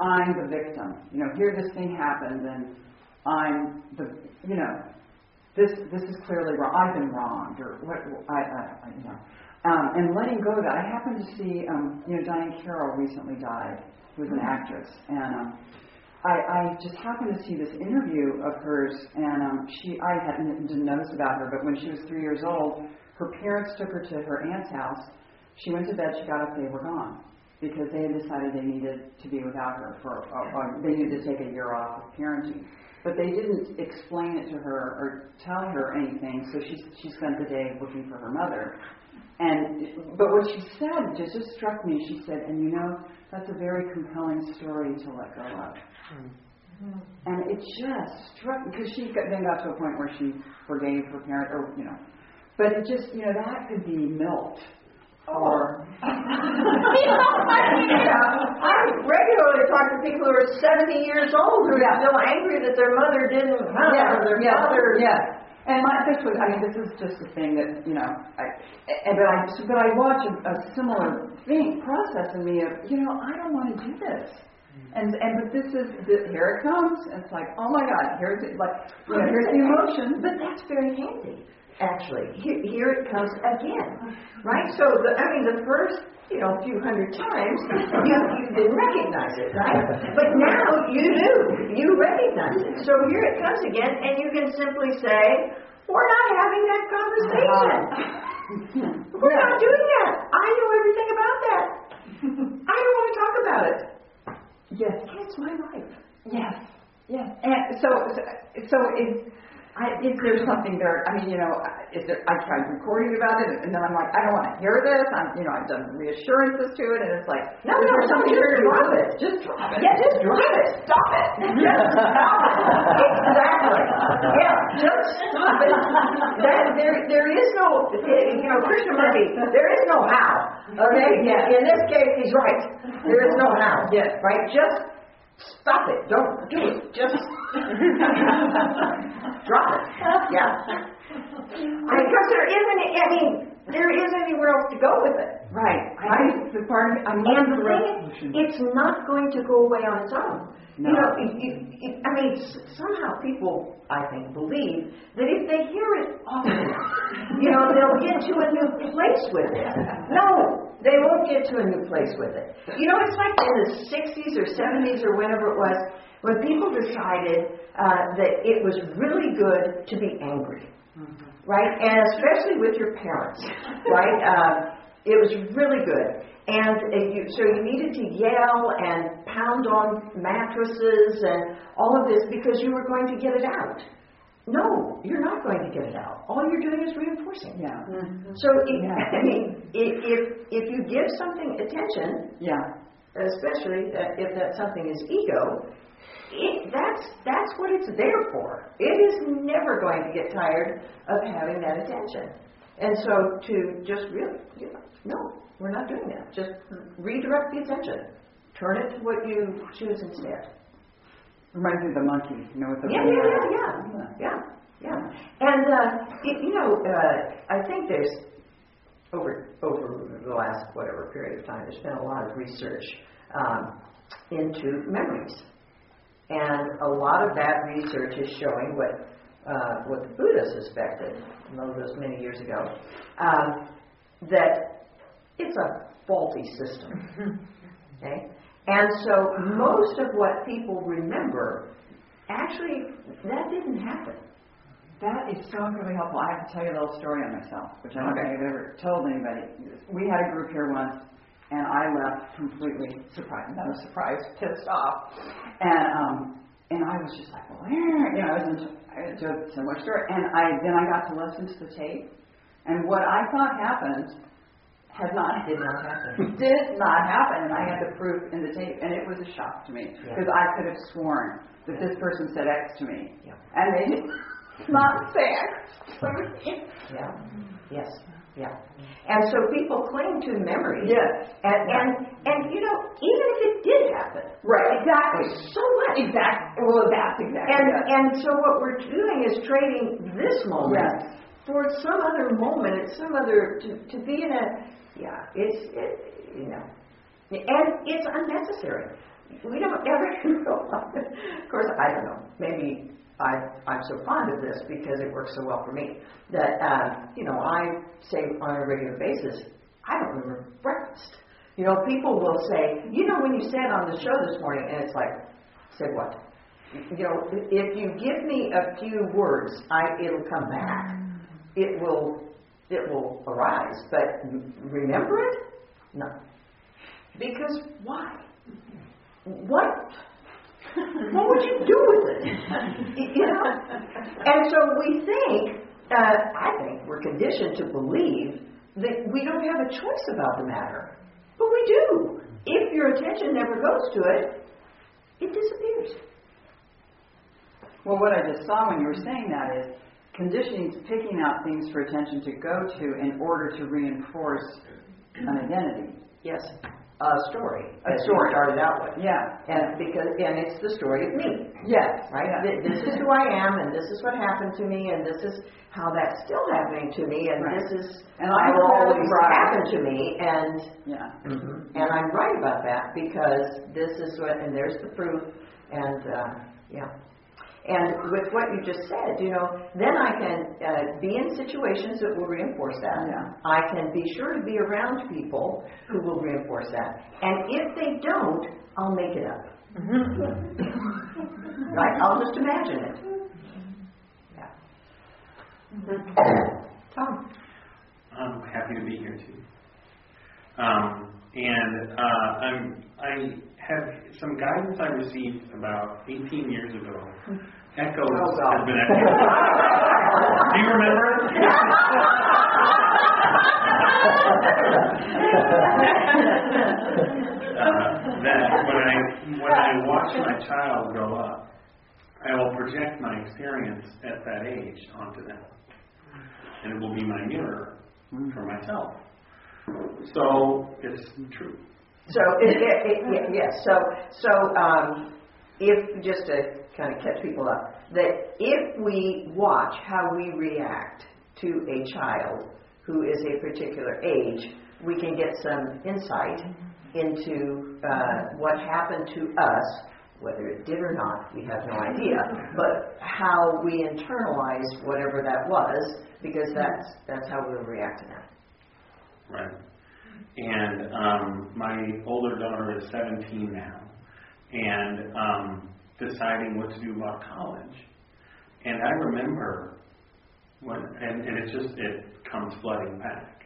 [SPEAKER 7] I'm the victim. You know, here this thing happened, and I'm the, you know, this this is clearly wrong. I've been wronged, or what? I, I, I you know, um, and letting go of that. I happened to see, um, you know, Diahann Carroll recently died, who was an actress, and um, I, I just happened to see this interview of hers, and um, she I hadn't didn't this about her, but when she was three years old, her parents took her to her aunt's house. She went to bed. She got up. They were gone because they had decided they needed to be without her for. Uh, they needed to take a year off of parenting, but they didn't explain it to her or tell her anything. So she she spent the day looking for her mother. And but what she said just, just struck me. She said, and you know, that's a very compelling story to let go of. Mm-hmm. And it just struck because she got, then got to a point where she forgave her parent, or you know, but it just you know that could be milk. Or oh.
[SPEAKER 1] yeah, I regularly talk to people who are 70 years old who are
[SPEAKER 7] Yeah.
[SPEAKER 1] still angry that their mother didn't, huh,
[SPEAKER 7] yeah,
[SPEAKER 1] or their
[SPEAKER 7] yeah,
[SPEAKER 1] father.
[SPEAKER 7] yeah. And my, this was, I mean, this is just a thing that, you know, I, and, but I, but I watch a, a similar thing, process in me of, you know, I don't want to do this. Mm. And, and, but this is, the, here it comes, and it's like, oh my God, here's it, like, you know, here's the emotion.
[SPEAKER 1] But that's very handy, actually. Here, here it comes again, right? So, the, I mean, the first, you know, few hundred times, you, you didn't recognize it, right? But now you do. You recognize it. So here it comes again, and you can simply say, we're not having that conversation. We're not doing that. I know everything about that. I don't want to talk about it.
[SPEAKER 7] Yes.
[SPEAKER 1] It's my life.
[SPEAKER 7] Yes, yes. And so, so is, I, is there something there? I mean, you know, is there? I tried recording about it, and then I'm like, I don't want to hear this. I'm, you know, I've done reassurances to it, and it's like,
[SPEAKER 1] No, no,
[SPEAKER 7] there
[SPEAKER 1] no,
[SPEAKER 7] something
[SPEAKER 1] just
[SPEAKER 7] here
[SPEAKER 1] drop it.
[SPEAKER 7] Just drop it.
[SPEAKER 1] Yeah, just drop it. Stop it. Just stop it. Exactly. Yeah, just stop it. That there, there is no, you know, Krishnamurti. There is no how. Okay.
[SPEAKER 7] Yeah.
[SPEAKER 1] In this case, he's right. There is no how.
[SPEAKER 7] Yes.
[SPEAKER 1] Right. Just stop it. Don't do it. Just drop it. Yeah. Because there isn't. I mean, there isn't anywhere else to go with it.
[SPEAKER 7] Right. I think the part of I'm
[SPEAKER 1] And the thing is, it's not going to go away on its own.
[SPEAKER 7] No.
[SPEAKER 1] You know, it, it, it, I mean, s- somehow people, I think, believe that if they hear it often you know, they'll get to a new place with it. No, they won't get to a new place with it. You know, it's like in the 60s or 70s or whenever it was, when people decided uh, that it was really good to be angry right? And especially with your parents, right? Um, it was really good. And uh, you, so you needed to yell and pound on mattresses and all of this because you were going to get it out. No, you're not going to get it out. All you're doing is reinforcing.
[SPEAKER 7] Yeah.
[SPEAKER 1] So, it, I mean, if, if, if you give something attention,
[SPEAKER 7] Yeah.
[SPEAKER 1] especially that- if that something is ego, it, that's, that's what it's there for. It is never going to get tired of having that attention. And so to just really, you know, no, we're not doing that. Just redirect the attention. Turn it to what you choose instead.
[SPEAKER 7] Reminds me of the monkey, you know, with the
[SPEAKER 1] Yeah, yeah, yeah, yeah, yeah, yeah. And, uh, it, you know, uh, I think there's, over, over the last whatever period of time, there's been a lot of research um, into memories. And a lot of that research is showing what, uh, what the Buddha suspected, this many years ago, um, that it's a faulty system. Okay? And so most of what people remember, actually, that didn't happen.
[SPEAKER 7] That is so incredibly helpful. I have to tell you a little story on myself, which I don't
[SPEAKER 1] Okay.
[SPEAKER 7] think I've ever told anybody. We had a group here once, and I left completely surprised. Not surprised, pissed off. And um, and I was just like, well, where? You know, I was into, into a similar story. And I then I got to listen to the tape, and what I thought happened had not
[SPEAKER 1] Did not happen.
[SPEAKER 7] did not happen, and I had the proof in the tape, and it was a shock to me
[SPEAKER 1] Yeah.
[SPEAKER 7] because I could have sworn that this person said X to me,
[SPEAKER 1] Yeah.
[SPEAKER 7] and they did not say X to me.
[SPEAKER 1] Yeah, yes, yeah. And so people cling to memories.
[SPEAKER 7] Yes.
[SPEAKER 1] And, and, and, you know, even if it did happen,
[SPEAKER 7] Right, exactly.
[SPEAKER 1] so what?
[SPEAKER 7] Exactly. Well, that's exactly
[SPEAKER 1] And,
[SPEAKER 7] it.
[SPEAKER 1] and so what we're doing is trading this moment
[SPEAKER 7] Yes.
[SPEAKER 1] for some other moment, some other, to, to be in a, yeah, it's, it, you know, and it's unnecessary. We don't ever realize, of course, I don't know, maybe I, I'm so fond of this because it works so well for me, that, um, you know, I say on a regular basis, I don't remember breakfast. You know, people will say, you know, when you said on the show this morning, and it's like, said what? You know, if you give me a few words, I, it'll come back. It will, it will arise, but remember it? No. Because why? What? What would you do with it? you know? And so we think, uh, I think we're conditioned to believe that we don't have a choice about the matter. But we do. If your attention never goes to it, it disappears.
[SPEAKER 7] Well, what I just saw when you were saying that is conditioning is picking out things for attention to go to in order to reinforce an identity.
[SPEAKER 1] Yes, a story.
[SPEAKER 7] A story.
[SPEAKER 1] started out with.
[SPEAKER 7] Yeah.
[SPEAKER 1] And because, and it's the story of me.
[SPEAKER 7] Yes.
[SPEAKER 1] right?
[SPEAKER 7] Yeah.
[SPEAKER 1] This is who I am, and this is what happened to me, and this is how that's still happening to me, and
[SPEAKER 7] Right.
[SPEAKER 1] this is
[SPEAKER 7] And I
[SPEAKER 1] it always
[SPEAKER 7] right.
[SPEAKER 1] happened to me, and
[SPEAKER 7] Yeah.
[SPEAKER 1] and I'm right about that because this is what, and there's the proof, and uh, yeah. And with what you just said, you know, then I can uh, be in situations that will reinforce that.
[SPEAKER 7] Yeah.
[SPEAKER 1] I can be sure to be around people who will reinforce that. And if they don't, I'll make it up. right? I'll just imagine it. Yeah. Tom.
[SPEAKER 8] I'm happy to be here too. Um, and uh, I'm, I have some guidance I received about 18 years ago. Echoes
[SPEAKER 1] Oh, God.
[SPEAKER 8] has been echoed. Do you remember it? uh, that when I when I watch my child grow up, I will project my experience at that age onto them, and it will be my mirror for myself. So it's true.
[SPEAKER 1] So, it, it, it, yes, so, so, um, if, just to kind of catch people up, that if we watch how we react to a child who is a particular age, we can get some insight into uh, what happened to us, whether it did or not, we have no idea, but how we internalized whatever that was, because that's, that's how we'll react to that.
[SPEAKER 8] Right. And um, my older daughter is 17 now, and um, deciding what to do about college. And I remember when, and, and it just it comes flooding back.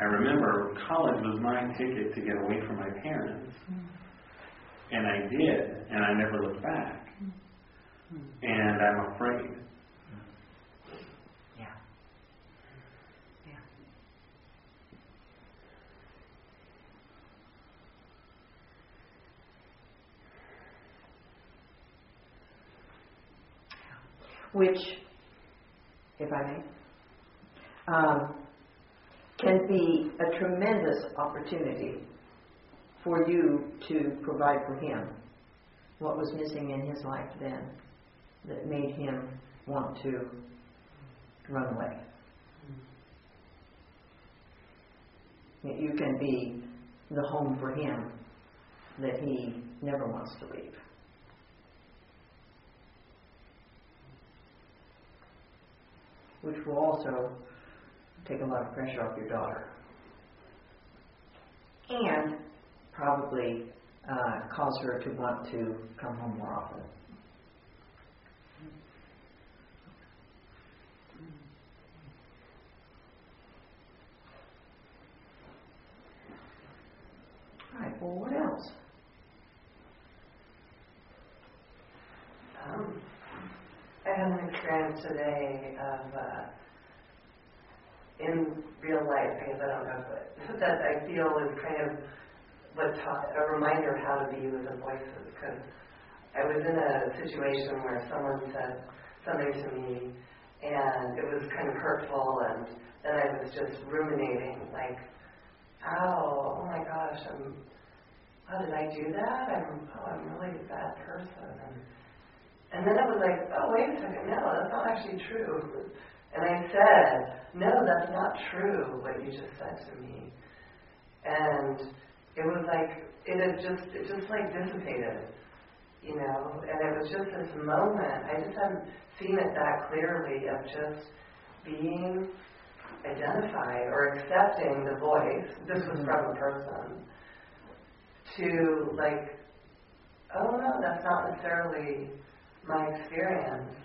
[SPEAKER 8] I remember college was my ticket to get away from my parents, and I did, and I never looked back. And I'm afraid.
[SPEAKER 1] Yeah. Yeah. Which, if I may, um, can be a tremendous opportunity for you to provide for him what was missing in his life then that made him want to run away. That you can be the home for him that he never wants to leave. Which will also take a lot of pressure off your daughter. And probably uh, cause her to want to come home more often. All right, well, what else?
[SPEAKER 9] Um, I had an experience today of, uh, in real life, I guess I don't know, but that I feel is kind of what taught, a reminder of how to be with the voices. Because I was in a situation where someone said something to me, and it was kind of hurtful, and then I was just ruminating, like, ow, oh my gosh, I'm, oh, did I do that? I'm, oh, I'm really a bad person. And, and then I was like, oh, wait a second, no, that's not actually true. And I said, no, that's not true, what you just said to me. And it was like, it had just, it just like dissipated, you know, and it was just this moment, I just hadn't seen it that clearly of just being identified or accepting the voice, this was from a person, to like, oh no, that's not necessarily my experience.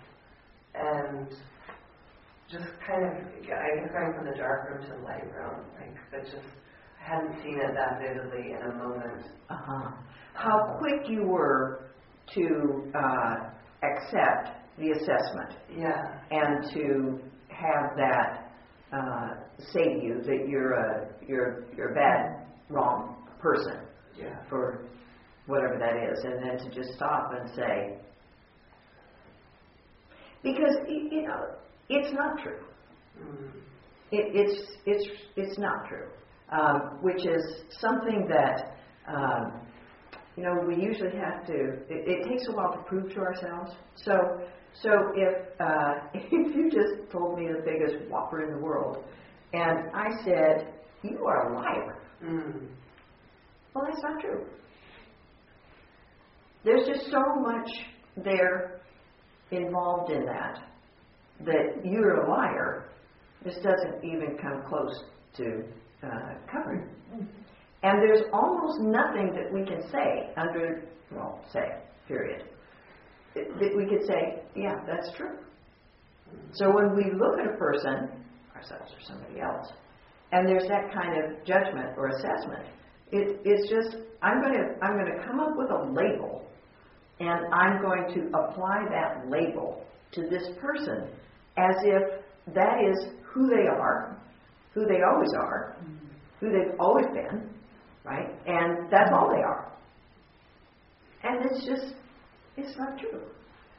[SPEAKER 9] And just kind of, I guess going from the dark room to the light room, like, but just, I hadn't seen it that vividly in a moment.
[SPEAKER 1] Uh-huh. How quick you were to uh, accept the assessment
[SPEAKER 9] Yeah,
[SPEAKER 1] and to have that uh, say to you that you're a you're you're a bad, wrong person
[SPEAKER 9] yeah,
[SPEAKER 1] for whatever that is, and then to just stop and say, because you know it's not true. It, it's it's it's not true, um, which is something that um, you know we usually have to. It, it takes a while to prove to ourselves. So so if uh, if you just told me the biggest whopper in the world, and I said you are a liar,
[SPEAKER 9] mm,
[SPEAKER 1] well that's not true. There's just so much there involved in that that you're a liar this doesn't even come close to uh, covering. And there's almost nothing that we can say under, well, say, period, that that we could say, yeah, that's true. So when we look at a person, ourselves or somebody else, and there's that kind of judgment or assessment, it, it's just I'm going to I'm going to come up with a label, and I'm going to apply that label to this person as if that is who they are, who they always are, who they've always been, right? And that's all they are. And it's just, it's not true.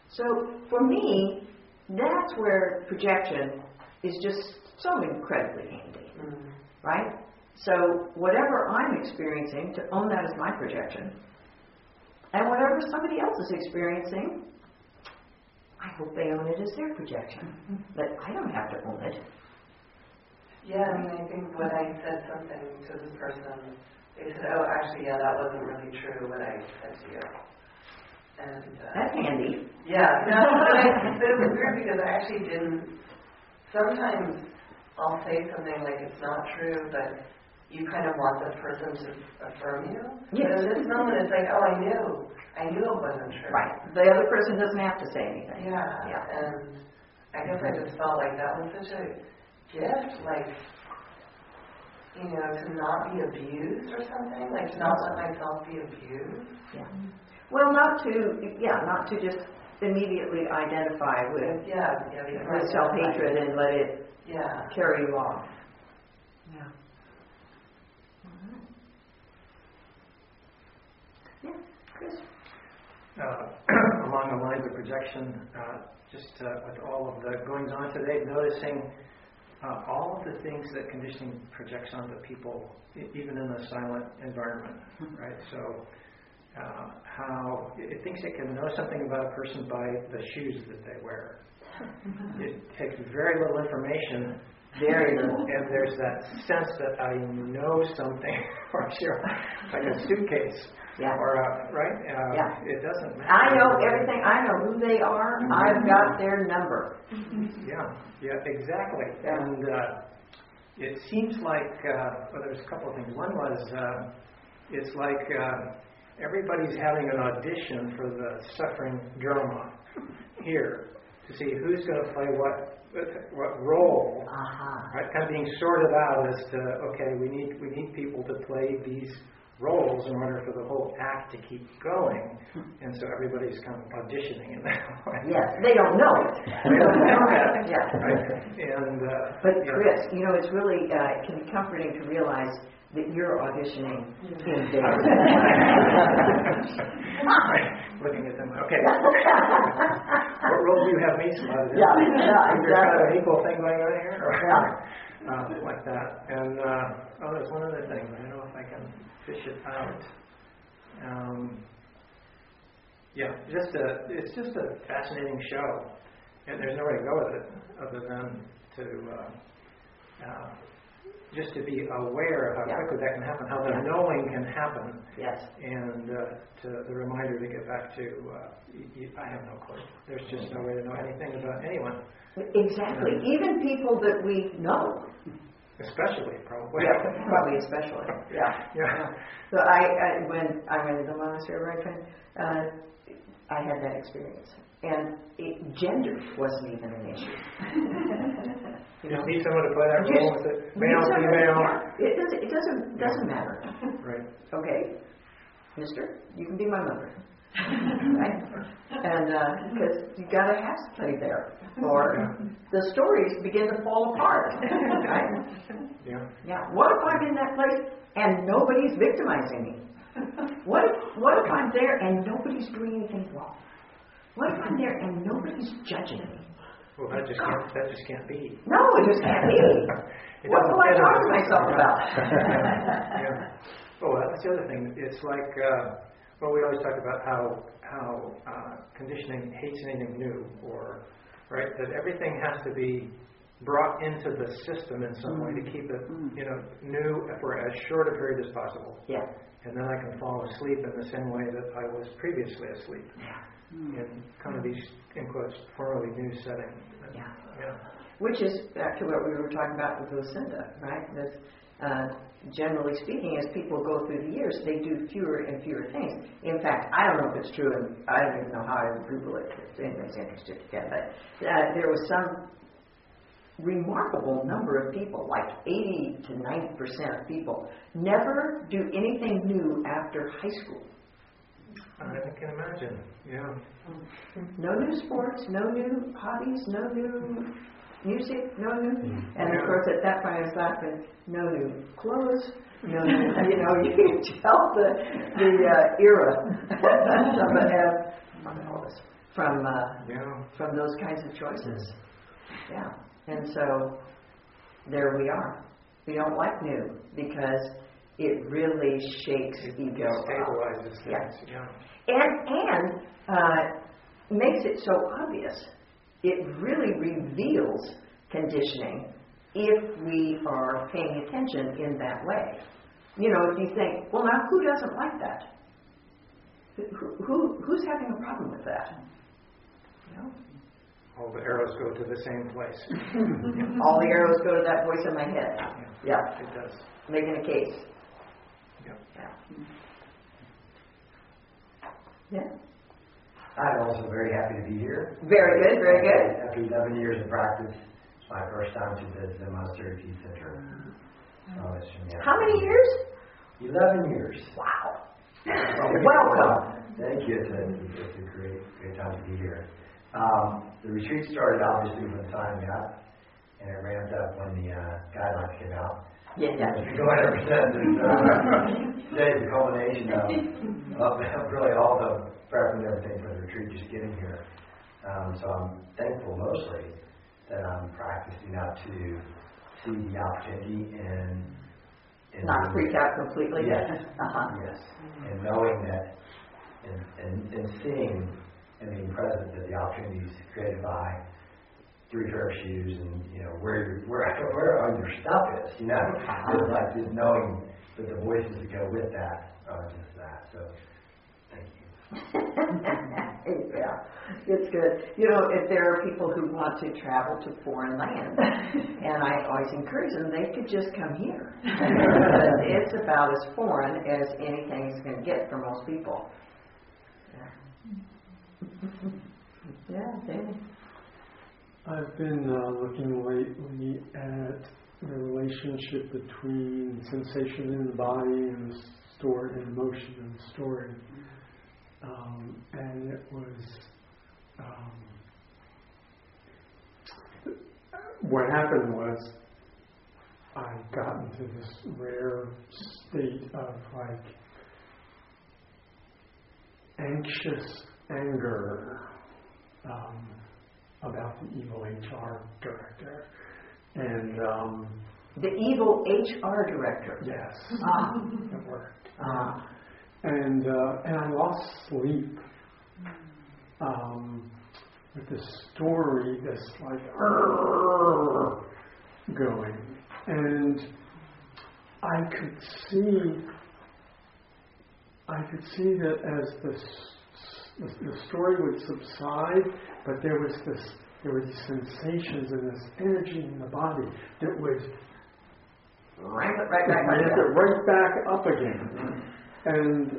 [SPEAKER 1] So for me, that's where projection is just so incredibly handy,
[SPEAKER 9] mm,
[SPEAKER 1] right? So whatever I'm experiencing, to own that as my projection, and whatever somebody else is experiencing, I hope they own it as their projection. But I don't have to own it.
[SPEAKER 9] Yeah, I mean, I think when I said something to this person, they said, oh, actually, yeah, that wasn't really true what I said to you. And, uh,
[SPEAKER 1] That's handy.
[SPEAKER 9] Yeah, no, but, I, but it was weird because I actually didn't. Sometimes I'll say something like it's not true, but you kind of want the person to affirm you.
[SPEAKER 1] Yes.
[SPEAKER 9] But in this moment, it's like, oh, I knew, I knew it wasn't true.
[SPEAKER 1] Right. The other person doesn't have to say anything.
[SPEAKER 9] Yeah.
[SPEAKER 1] Yeah.
[SPEAKER 9] And I guess I just felt like that was such a gift, like. You know, to not be abused or something, like to not let myself be abused.
[SPEAKER 1] Yeah. Well, not to, yeah, not to just immediately identify with,
[SPEAKER 9] Yeah, yeah,
[SPEAKER 1] with self-hatred and let it
[SPEAKER 9] Yeah.
[SPEAKER 1] carry you off. Yeah. Yeah, Chris?
[SPEAKER 6] Uh,
[SPEAKER 10] along the lines of projection, uh, just uh, with all of the goings on today, noticing uh, all of the things that conditioning projects onto people, even in a silent environment, right? So, uh, how it thinks it can know something about a person by the shoes that they wear. It takes very little information, very little, and there's that sense that I know something for sure, like a suitcase
[SPEAKER 1] Yeah.
[SPEAKER 10] or a, right? Uh,
[SPEAKER 1] Yeah.
[SPEAKER 10] It doesn't matter.
[SPEAKER 1] I know everything, I know who they are, I've got their number.
[SPEAKER 10] Yeah, yeah, exactly. And uh, it seems like, uh, well, there's a couple of things. One was, uh, it's like uh, everybody's having an audition for the suffering drama here to see who's going to play what what role.
[SPEAKER 1] Aha.
[SPEAKER 10] Right, kind of being sorted out as to okay, we need we need people to play these roles in order for the whole act to keep going, and so everybody's kind of auditioning in that way.
[SPEAKER 1] Yes, they don't know it.
[SPEAKER 10] They don't know that.
[SPEAKER 1] Yeah.
[SPEAKER 10] Right. And uh,
[SPEAKER 1] But
[SPEAKER 10] yeah.
[SPEAKER 1] Chris, you know, it's really, uh, it can be comforting to realize that you're auditioning in theirs.
[SPEAKER 10] Looking at them. Okay. what role do you have me slotted in?
[SPEAKER 1] Yeah, yeah,
[SPEAKER 10] Is there kind of an equal thing going on here? Or,
[SPEAKER 1] Yeah.
[SPEAKER 10] uh, like that. And uh, oh, there's one other thing. I don't know if I can fish it out. Um, yeah, just a, it's just a fascinating show, and there's nowhere to go with it other than to uh, uh, just to be aware of how
[SPEAKER 1] Yeah.
[SPEAKER 10] quickly that can happen, how the
[SPEAKER 1] Yeah.
[SPEAKER 10] knowing can happen,
[SPEAKER 1] Yes.
[SPEAKER 10] and uh, to the reminder to get back to uh, y- y- I have no clue. There's just no way to know anything about anyone,
[SPEAKER 1] Exactly, even people that we know.
[SPEAKER 10] Especially probably.
[SPEAKER 1] Yeah, probably especially, yeah.
[SPEAKER 10] Yeah.
[SPEAKER 1] So I, I when I went to the monastery where I trained, uh, I had that experience, and it, gender wasn't even an issue.
[SPEAKER 10] You just need someone to play that role with it, male, female.
[SPEAKER 1] yeah, It doesn't. It doesn't. Doesn't matter.
[SPEAKER 10] Right.
[SPEAKER 1] Okay, Mister, you can be my mother, right? And because you got to have to play there, or the stories begin to fall apart, right?
[SPEAKER 10] Yeah.
[SPEAKER 1] Yeah. What if I'm in that place and nobody's victimizing me? What if, what if I'm there and nobody's doing anything wrong? What if I'm there and nobody's judging me?
[SPEAKER 10] Well, that just can't. That just can't be.
[SPEAKER 1] No, it just can't be. What will I talk to myself about?
[SPEAKER 10] yeah. Oh, that's the other thing. It's like, uh, well, we always talk about how how uh, conditioning hates anything new, or right that everything has to be brought into the system in some way to mm. keep it, mm. you know, new for as short a period as possible.
[SPEAKER 1] Yeah.
[SPEAKER 10] And then I can fall asleep in the same way that I was previously asleep mm. in kind of these, in quotes, formerly new setting.
[SPEAKER 1] Yeah.
[SPEAKER 10] Yeah.
[SPEAKER 1] Which is back to what we were talking about with Lucinda, right? That uh, generally speaking, as people go through the years, they do fewer and fewer things. In fact, I don't know if it's true, and I don't even know how I would Google it if anyone's interested again, but uh, there was some remarkable number of people, like 80 to 90 percent of people, never do anything new after high school.
[SPEAKER 10] I can imagine. Yeah.
[SPEAKER 1] No new sports, no new hobbies, no new music, no new. And of course, at that point, I was laughing. No new clothes, no new. You know, you can tell the the uh, era from uh, all from uh,
[SPEAKER 10] Yeah.
[SPEAKER 1] from those kinds of choices. Yeah, and so there we are. We don't like new because it really shakes
[SPEAKER 10] It
[SPEAKER 1] ego. up.
[SPEAKER 10] stabilizes things.
[SPEAKER 1] Yeah.
[SPEAKER 10] Yeah.
[SPEAKER 1] and and uh, makes it so obvious. It really reveals conditioning if we are paying attention in that way. You know, if you think, well, now who doesn't like that? Who, who who's having a problem with that? You know,
[SPEAKER 10] All the arrows go to the same place.
[SPEAKER 1] all the arrows go to that voice in my head. Yeah,
[SPEAKER 10] It does.
[SPEAKER 1] making a case.
[SPEAKER 10] Yeah.
[SPEAKER 1] Yeah. Yeah.
[SPEAKER 11] I'm also very happy to be here.
[SPEAKER 1] Very good. Very good.
[SPEAKER 11] After 11 years of practice, it's my first time to visit the Monastery Peace Center. So it's from
[SPEAKER 1] How many years?
[SPEAKER 11] 11 years.
[SPEAKER 1] Wow. Welcome.
[SPEAKER 11] Thank you. It's a, it's a great, great time to be here. Um, the retreat started obviously when the sign got, and it ramped up when the uh, guidelines came out.
[SPEAKER 1] Yeah, yeah.
[SPEAKER 11] If you go in ever since, it's, uh, today's the culmination of, of, of really all the prep and everything for the retreat, just getting here. Um, so I'm thankful mostly that I'm practicing not to see the opportunity and. and
[SPEAKER 1] Not freak out completely?
[SPEAKER 11] Yes.
[SPEAKER 1] Uh-huh.
[SPEAKER 11] Yes. And knowing that, and, and, and seeing and being present that the opportunities created by three pair of shoes and, you know, where where, where all your stuff is, you know? It's like just knowing that the voices that go with that are just that, so.
[SPEAKER 1] yeah, it's good. You know, if there are people who want to travel to foreign lands, and I always encourage them, they could just come here. It's about as foreign as anything's going to get for most people. Yeah, yeah Danny.
[SPEAKER 12] I've been uh, looking lately at the relationship between sensation in the body and the story, and emotion and story. Um, and it was um, what happened was I got into this rare state of like anxious anger um, about the evil HR director. And um,
[SPEAKER 1] The evil HR director.
[SPEAKER 12] yes,
[SPEAKER 1] Ah,
[SPEAKER 12] it worked.
[SPEAKER 1] ah.
[SPEAKER 12] And uh, and I lost sleep um, with this story, this like going, and I could see. I could see that as the, the, the story would subside, but there was this, there were these sensations and this energy in the body that would
[SPEAKER 1] Right, right, right,
[SPEAKER 12] ramp
[SPEAKER 1] right.
[SPEAKER 12] it right back up again. And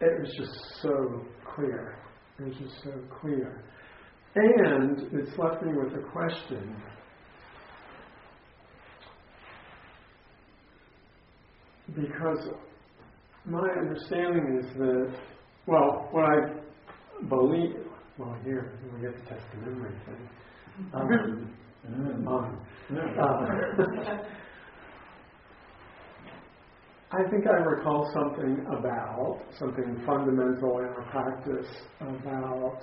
[SPEAKER 12] it was just so clear. It was just so clear. And it's left me with a question. Because my understanding is that, well, what I believe, well, here, we get to test the memory thing. Um, um, uh, I think I recall something about, something fundamental in our practice about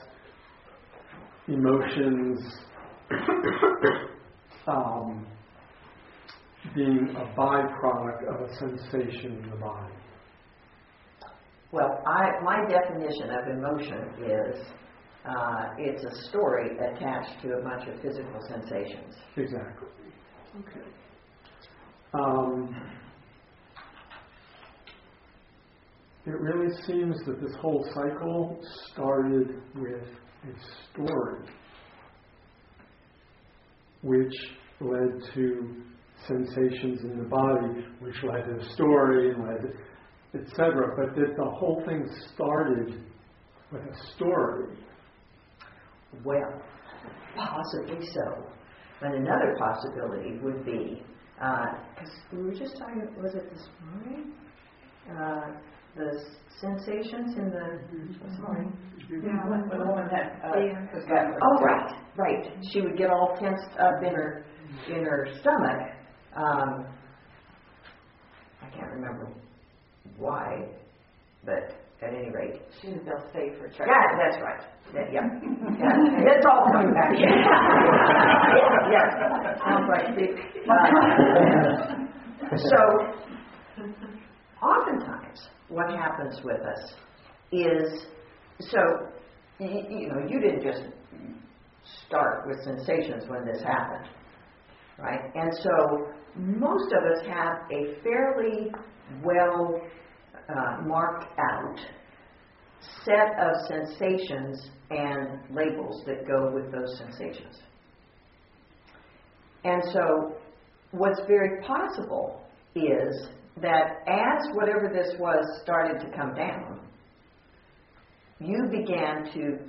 [SPEAKER 12] emotions um, being a byproduct of a sensation in the body.
[SPEAKER 1] Well, I, my definition of emotion is uh, it's a story attached to a bunch of physical sensations.
[SPEAKER 12] Exactly. Okay. Um, it really seems that this whole cycle started with a story, which led to sensations in the body, which led to a story and led, etc. But that the whole thing started with a story.
[SPEAKER 1] Well, possibly so. And another possibility would be, because we were just talking, was it this morning? Uh, the sensations in the, this morning?
[SPEAKER 2] Yeah, when the woman had, uh,
[SPEAKER 1] Yeah.
[SPEAKER 2] has got.
[SPEAKER 1] Oh, right, right. She would get all tensed up in her, in her stomach. Um, I can't remember why, but at any rate.
[SPEAKER 2] She didn't feel safe for
[SPEAKER 1] Yeah, that's right. Yeah, yeah. yeah. It's all coming back. Yeah, yeah. yeah. Sounds like big. Uh, so, oftentimes, what happens with us is so, y- you know, you didn't just start with sensations when this happened, right? And so, most of us have a fairly well uh, marked out set of sensations and labels that go with those sensations. And so, what's very possible is that as whatever this was started to come down, you began to,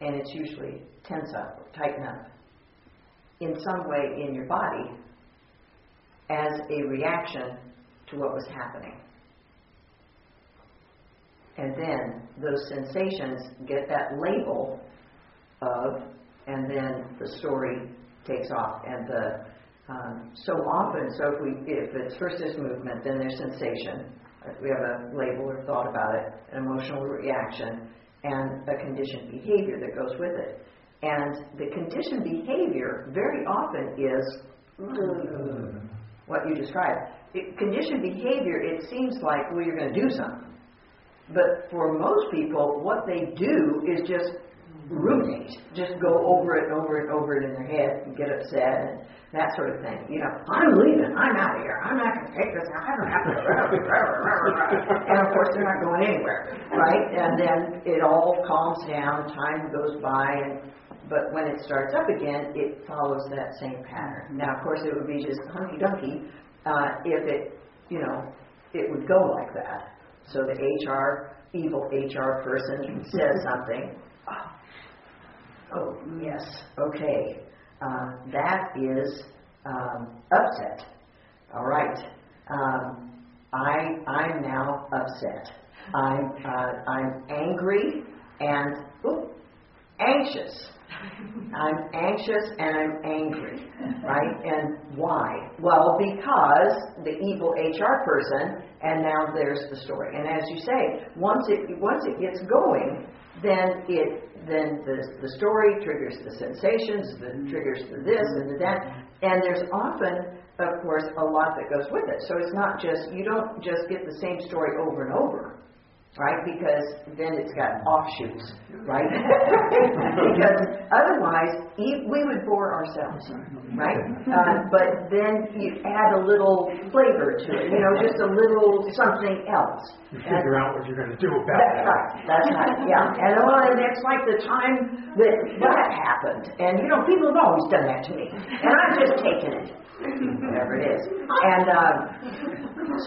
[SPEAKER 1] and it's usually tense up or tighten up in some way in your body as a reaction to what was happening. And then those sensations get that label of, and then the story takes off, and the Um, so often, so if we, if it's first there's movement, then there's sensation. We have a label or thought about it, an emotional reaction, and a conditioned behavior that goes with it. And the conditioned behavior very often is what you described. It, conditioned behavior, it seems like, well, you're going to do something. But for most people, what they do is just ruminate, just go over it and over it and over it in their head and get upset and that sort of thing. You know, I'm leaving, I'm out of here, I'm not going to take this, I don't have to. and of course, they're not going anywhere, right? And then it all calms down, time goes by, and but when it starts up again, it follows that same pattern. Now, of course, it would be just hunky dunky uh, if it, you know, it would go like that. So the HR, evil HR person says something. Oh, yes, okay. Uh, that is um, upset. All right. Um, I I'm now upset. I'm uh, I'm angry and ooh, anxious. I'm anxious and I'm angry, right? And why? Well, because the evil HR person, and now there's the story. And as you say, once it once it gets going, then it then the the story triggers the sensations, the mm-hmm. triggers the this and the that, mm-hmm. and there's often, of course, a lot that goes with it. So it's not just you don't just get the same story over and over right? Because then it's got offshoots, right? because otherwise, we would bore ourselves, right? Uh, but then you add a little flavor to it, you know, just a little something else.
[SPEAKER 12] You figure out what you're going to do about
[SPEAKER 1] That's
[SPEAKER 12] it.
[SPEAKER 1] right. That's right. Yeah. And oh, and it's like the time that that happened, and you know, people have always done that to me, and I've just taken it, whatever it is. And um,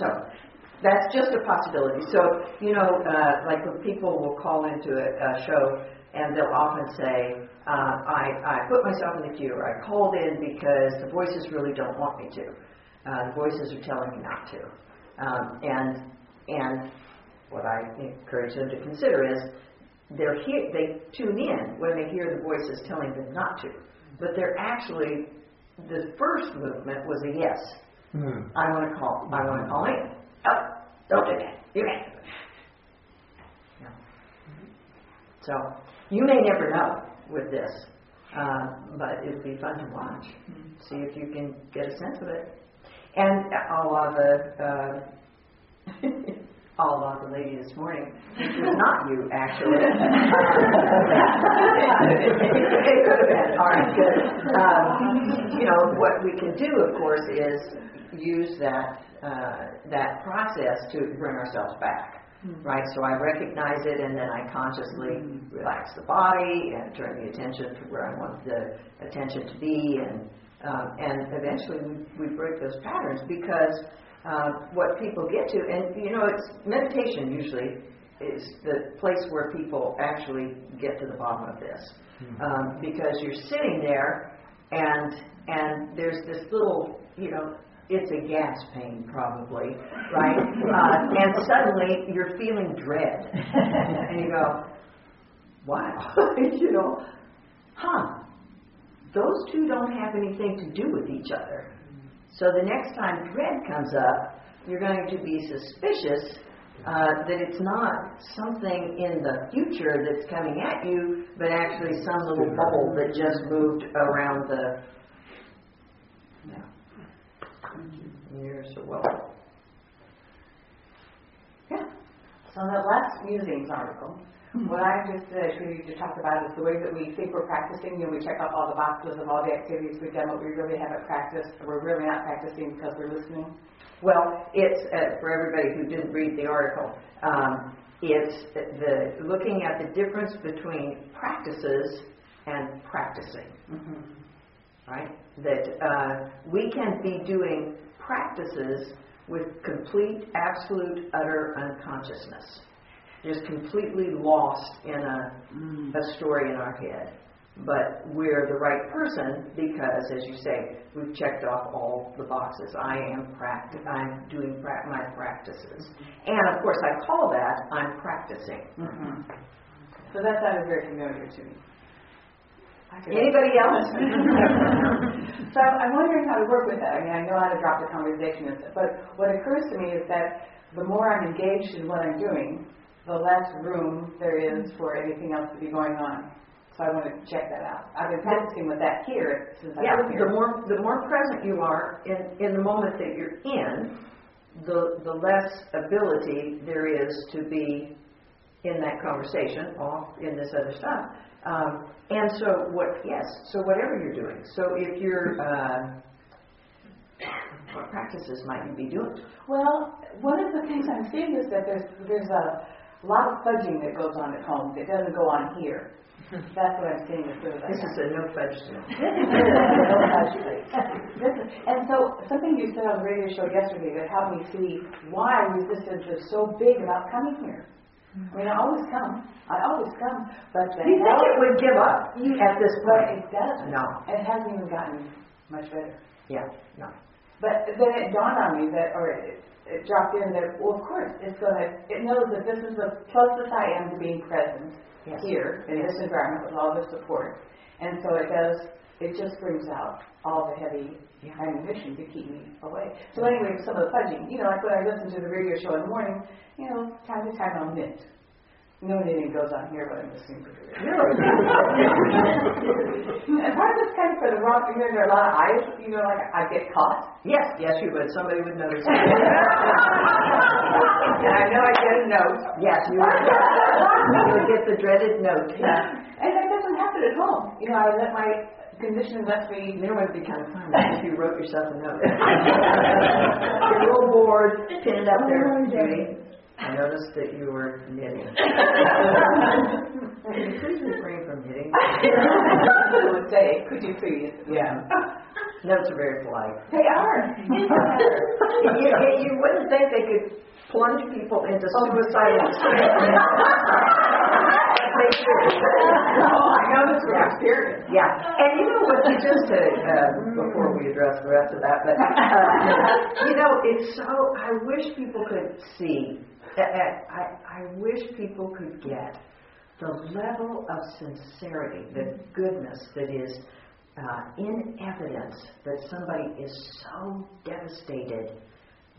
[SPEAKER 1] so that's just a possibility. So, you know, uh, like when people will call into a, a show and they'll often say, uh, I, I put myself in the queue or I called in because the voices really don't want me to. Uh, the voices are telling me not to. Um, and, and what I encourage them to consider is they're here, they tune in when they hear the voices telling them not to. But they're actually, the first movement was a yes.
[SPEAKER 12] Hmm.
[SPEAKER 1] I want to call, I want to call in. Oh, don't do that. You can't. Yeah. So you may never know with this, uh, but it'd be fun to watch. See if you can get a sense of it. And a la the uh, a la the lady this morning, which was not you actually. it could have been. All right, good. Um, you know what we can do, of course, is use that uh, that process to bring ourselves back. Right, so I recognize it, and then I consciously relax the body and turn the attention to where I want the attention to be, and um, and eventually we, we break those patterns because uh, what people get to, and you know, it's meditation usually is the place where people actually get to the bottom of this, um, because you're sitting there, and and there's this little, you know, it's a gas pain probably, right? Uh, and suddenly you're feeling dread, and you go, wow, you know, huh? Those two don't have anything to do with each other. So the next time dread comes up, you're going to be suspicious uh, that it's not something in the future that's coming at you, but actually some little bubble that just moved around the. Yeah. Years or well.
[SPEAKER 13] Yeah. So that last musings article, what I just uh, treated to talk about is the way that we think we're practicing. You know, we check off all the boxes of all the activities we've done, but we really haven't practiced, or we're really not practicing because we're listening.
[SPEAKER 1] Well, it's uh, for everybody who didn't read the article. Um, it's the looking at the difference between practices and practicing. Right? That uh, we can be doing practices with complete, absolute, utter unconsciousness, just completely lost in a, mm. a story in our head. But we're the right person because, as you say, we've checked off all the boxes. I am practi- I'm doing pra- my practices, and of course, I call that I'm practicing. Mm-hmm.
[SPEAKER 13] So that sounded very familiar to me.
[SPEAKER 1] Anybody else?
[SPEAKER 2] so I'm wondering how to work with that. I mean, I know how to drop the conversation, but what occurs to me is that the more I'm engaged in what I'm doing, the less room there is for anything else to be going on. So I want to check that out. I've been practicing with that here since
[SPEAKER 1] Yeah,
[SPEAKER 2] I've been here.
[SPEAKER 1] the more, the more present you are in, in the moment that you're in, the, the less ability there is to be in that conversation, off in this other stuff. Um, and so what, yes, so whatever you're doing. So if you're, uh, what practices might you be doing?
[SPEAKER 2] Well, one of the things I'm seeing is that there's there's a lot of fudging that goes on at home that doesn't go on here. That's what I'm seeing as soon as
[SPEAKER 1] This is a no fudge zone.
[SPEAKER 2] No fudge, please. And so something you said on the radio show yesterday that helped me see why resistance is so big about coming here. I mean, I always come. I always come, but the
[SPEAKER 1] You think it would give up you, at this point?
[SPEAKER 2] it doesn't.
[SPEAKER 1] No.
[SPEAKER 2] It hasn't even gotten much better.
[SPEAKER 1] Yeah, no.
[SPEAKER 2] But then it dawned on me that, or it, it dropped in that, well, of course, it's gonna, it knows that this is the closest I am to being present
[SPEAKER 1] Yes.
[SPEAKER 2] here in this environment with all the support. And so it does, it just brings out all the heavy ammunition to keep me away. So anyway, some of the fudging, you know, like when I listen to the radio show in the morning, you know, time to time I'll knit. No knitting goes on here, but I'm listening to the radio. and part of it's kind of for the wrong, you know, there are a lot of eyes, you know, like I get caught.
[SPEAKER 1] Yes, yes, you would. Somebody would notice. and I know I get a note. Yes, you would. You would get the dreaded note.
[SPEAKER 2] And that doesn't happen at home. You know, I let my conditioning let me.
[SPEAKER 1] You know would be kind of fun if you wrote yourself a note. Your little board, pin it up there, Judy. I noticed that you were knitting. Could you please refrain from knitting?
[SPEAKER 2] I would say, could you please?
[SPEAKER 1] Yeah. Notes are very polite.
[SPEAKER 2] They are.
[SPEAKER 1] you, you- you wouldn't think they could plunge people into oh, suicidal Do.
[SPEAKER 2] Oh, I know this from experience.
[SPEAKER 1] Yeah, and you know what you just said, uh, before we address the rest of that, but, uh, you know, it's so, I wish people could see, uh, uh, I, I wish people could get the level of sincerity, the goodness that is uh, in evidence that somebody is so devastated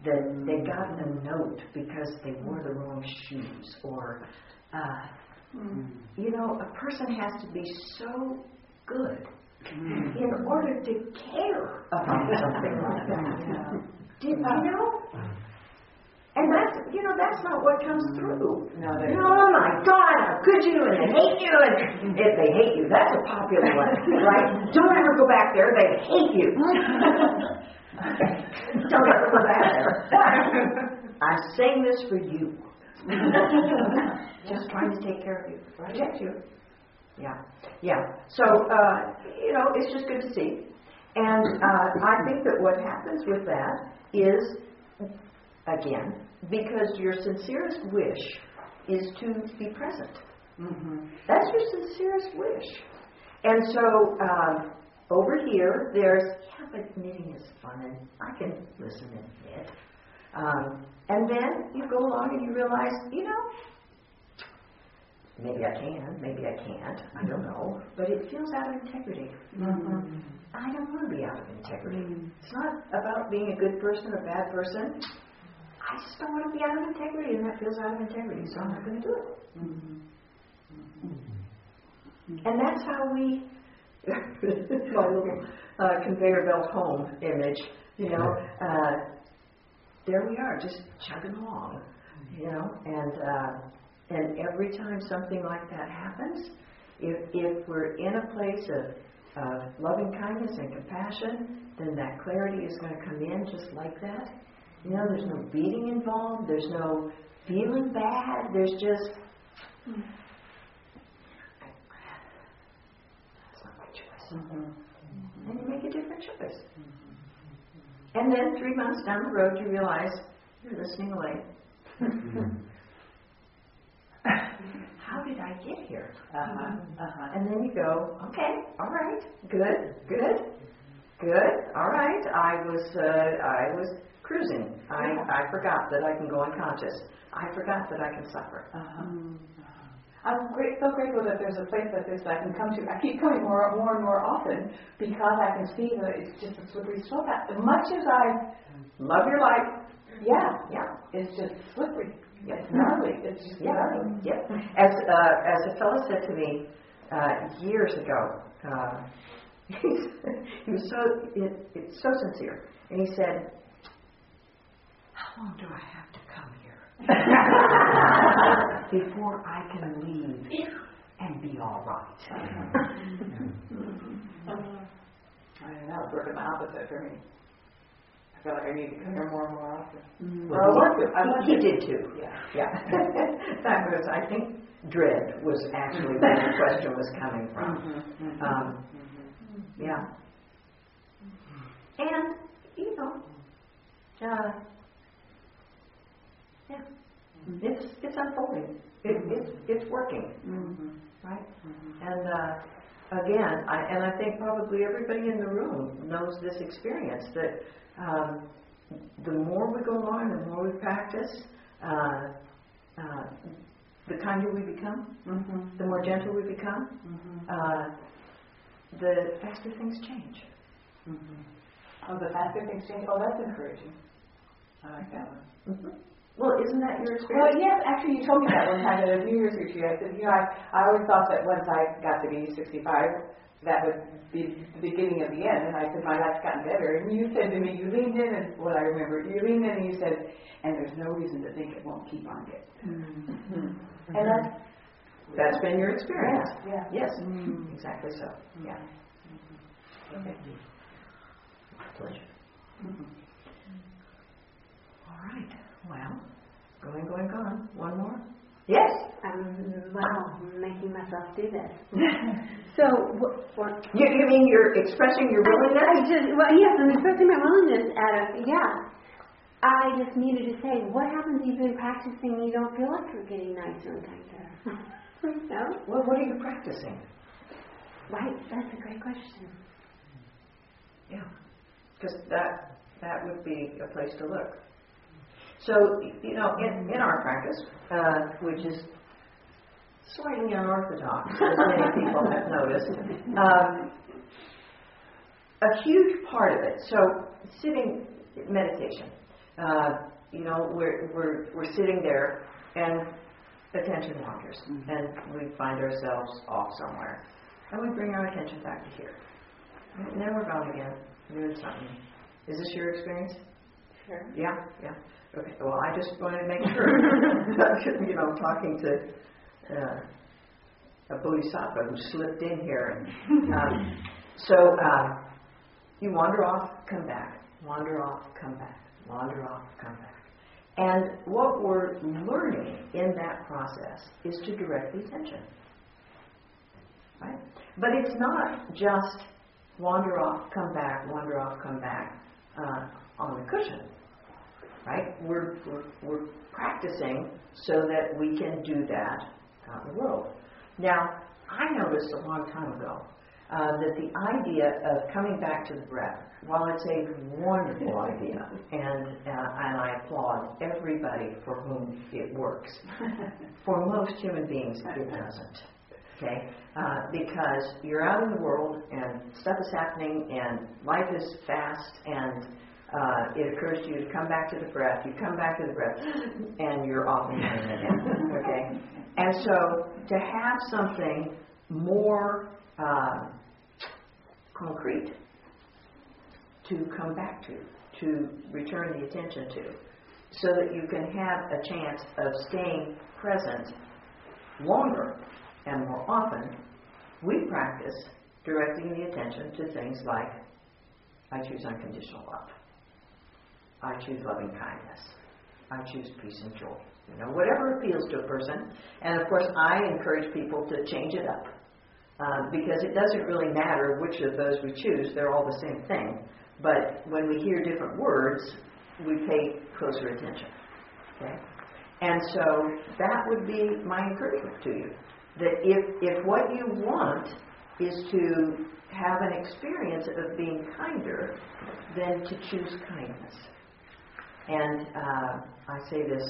[SPEAKER 1] that they got a note because they wore the wrong shoes or uh, Mm. you know, a person has to be so good mm. in order to care about something like that. Did you know? And that's, you know, that's not what comes mm. through.
[SPEAKER 2] No,
[SPEAKER 1] You know, oh my God, how could you? And they hate you. And if they hate you, that's a popular one, right? Don't ever go back there. They hate you. Don't ever go back there. I'm saying this for you. Just trying to take care of you, protect you. Yeah, yeah. So, uh, you know, it's just good to see. And uh, I think that what happens with that is, again, because your sincerest wish is to be present. That's your sincerest wish. And so, um, over here, there's, yeah, but knitting is fun and I can listen and knit. Um, and then you go along and you realize, you know, maybe I can, maybe I can't, I don't know, but it feels out of integrity. I don't want to be out of integrity. It's not about being a good person or a bad person. I just don't want to be out of integrity, and that feels out of integrity, so I'm not going to do it. And that's how we, my little uh, conveyor belt home image, you know, uh, there we are, just chugging along, you know, and uh, and every time something like that happens, if if we're in a place of of loving kindness and compassion, then that clarity is going to come in just like that. You know, there's no beating involved. There's no feeling bad. There's just that's not my choice. And you make a different choice. And then three months down the road, you realize you're listening away. How did I get here?
[SPEAKER 2] Uh-huh, uh-huh.
[SPEAKER 1] And then you go, okay, all right, good, good, good, all right. I was, uh, I was cruising. I, I forgot that I can go unconscious. I forgot that I can suffer.
[SPEAKER 2] Uh-huh. I'm,
[SPEAKER 13] great, so grateful that there's a place like this that I can come to. I keep coming more, more and more often because I can see that it's just a slippery slope. As much as I love your life, yeah, yeah, it's just slippery. It's gnarly. It's just
[SPEAKER 1] Yeah,
[SPEAKER 13] gnarly.
[SPEAKER 1] yeah. As uh, as a fellow said to me uh, years ago, uh, he was so it, it's so sincere, and he said, "How long do I have to come here before I can leave and be all right?"
[SPEAKER 13] I don't know. It's working the opposite for me. I feel like I need to come here more and more often.
[SPEAKER 1] Well,
[SPEAKER 13] I want to.
[SPEAKER 1] He, he did too.
[SPEAKER 13] Yeah.
[SPEAKER 1] Yeah. that was, I think, dread was actually where the question was coming from.
[SPEAKER 13] Mhm,
[SPEAKER 1] Um,
[SPEAKER 13] mhm.
[SPEAKER 1] Yeah. And, you know, uh, yeah, it's, it's unfolding. It, it's, it's working,
[SPEAKER 13] Mhm.
[SPEAKER 1] right?
[SPEAKER 13] Mhm.
[SPEAKER 1] And, uh, again, I, and I think probably everybody in the room knows this experience that, um, the more we go on, the more we practice, uh, uh, the kinder we become,
[SPEAKER 13] Mhm.
[SPEAKER 1] the more gentle we become,
[SPEAKER 13] Mhm.
[SPEAKER 1] uh, the faster things change.
[SPEAKER 13] Oh, the faster things change. Oh, that's encouraging. I like that one.
[SPEAKER 1] Well, isn't that your experience?
[SPEAKER 13] Well, yes, actually, you told me that one time at a New Year's retreat. I said, you know, I, I always thought that once I got to be 65, that would be the beginning of the end. And I said, my life's gotten better. And you said to me, you leaned in, and what I remember, you leaned in and you said, and there's no reason to think it won't keep on getting.
[SPEAKER 1] Mm-hmm.
[SPEAKER 13] And that's, mm-hmm.
[SPEAKER 1] That's been your experience.
[SPEAKER 13] yeah, yeah.
[SPEAKER 1] Yes,
[SPEAKER 13] Mm.
[SPEAKER 1] exactly so. Mm-hmm. Yeah.
[SPEAKER 13] Okay.
[SPEAKER 1] Pleasure.
[SPEAKER 13] Mhm.
[SPEAKER 1] All right. Well, going, going, gone. One more? Yes.
[SPEAKER 3] Um, wow, I'm making myself do this. so, what, what,
[SPEAKER 1] You, you mean you're expressing your willingness?
[SPEAKER 3] I
[SPEAKER 1] willingness?
[SPEAKER 3] just, well, yes, I'm expressing my willingness out of, yeah. I just needed to say, what happens if you've been practicing and you don't feel like you're getting nicer and kinder? no?
[SPEAKER 1] Well, what are you practicing?
[SPEAKER 3] Right, that's a great question.
[SPEAKER 1] Yeah. Because that, that would be a place to look. So, you know, in, in our practice, uh, which is slightly unorthodox, as many people have noticed, um, a huge part of it, so sitting meditation, uh, you know, we're, we're, we're sitting there and attention wanders, and we find ourselves off somewhere. And we bring our attention back to here. And then we're gone again. Doing something. Is this your experience?
[SPEAKER 3] Sure.
[SPEAKER 1] Yeah, yeah. Okay. Well, I just wanted to make sure. you know, I'm talking to uh, a bodhisattva who slipped in here. And, um, so uh, you wander off, come back. Wander off, come back. Wander off, come back. And what we're learning in that process is to direct the attention. Right? But it's not just wander off, come back, wander off, come back uh, on the cushion. Right? We're, we're, we're practicing so that we can do that out in the world. Now, I noticed a long time ago uh, that the idea of coming back to the breath, while it's a wonderful idea, and, uh, and I applaud everybody for whom it works, for most human beings it doesn't. Okay? Uh, because you're out in the world and stuff is happening and life is fast and uh, it occurs to you to come back to the breath. You come back to the breath and you're off and running again. Okay? And so to have something more uh, concrete to come back to, to return the attention to, so that you can have a chance of staying present longer and more often, we practice directing the attention to things like I choose unconditional love. I choose loving kindness. I choose peace and joy. You know, whatever appeals to a person. And of course, I encourage people to change it up. Uh, because it doesn't really matter which of those we choose, they're all the same thing. But when we hear different words, we pay closer attention. Okay? And so that would be my encouragement to you. That if, if what you want is to have an experience of being kinder, then to choose kindness. And uh, I say this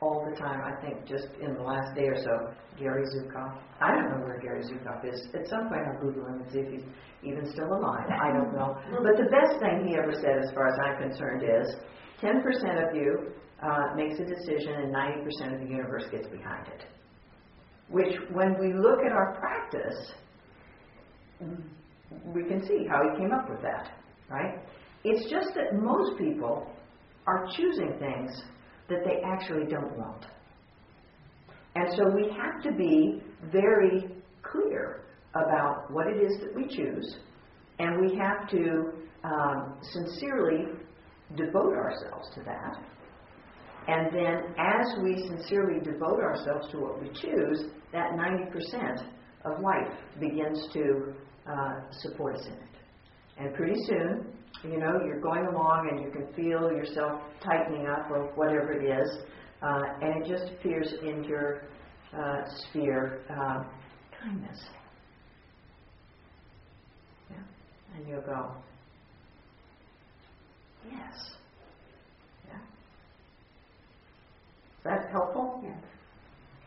[SPEAKER 1] all the time. I think just in the last day or so, Gary Zukav. I don't know where Gary Zukav is. At some point, I'll Google him and see if he's even still alive. I don't know. But the best thing he ever said, as far as I'm concerned, is 10% of you uh, makes a decision and 90% of the universe gets behind it. Which, when we look at our practice, we can see how he came up with that, right? It's just that most people are choosing things that they actually don't want. And so we have to be very clear about what it is that we choose, and we have to um, sincerely devote ourselves to that. And then, as we sincerely devote ourselves to what we choose, that 90% of life begins to uh, support us in it. And pretty soon, you know, you're going along and you can feel yourself tightening up or whatever it is, uh, and it just appears in your uh, sphere uh, kindness. Yeah. And you'll go, yes. Yeah. Is that helpful?
[SPEAKER 3] Yes.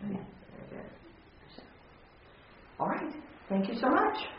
[SPEAKER 1] Okay. Very good. All right. Thank you so much.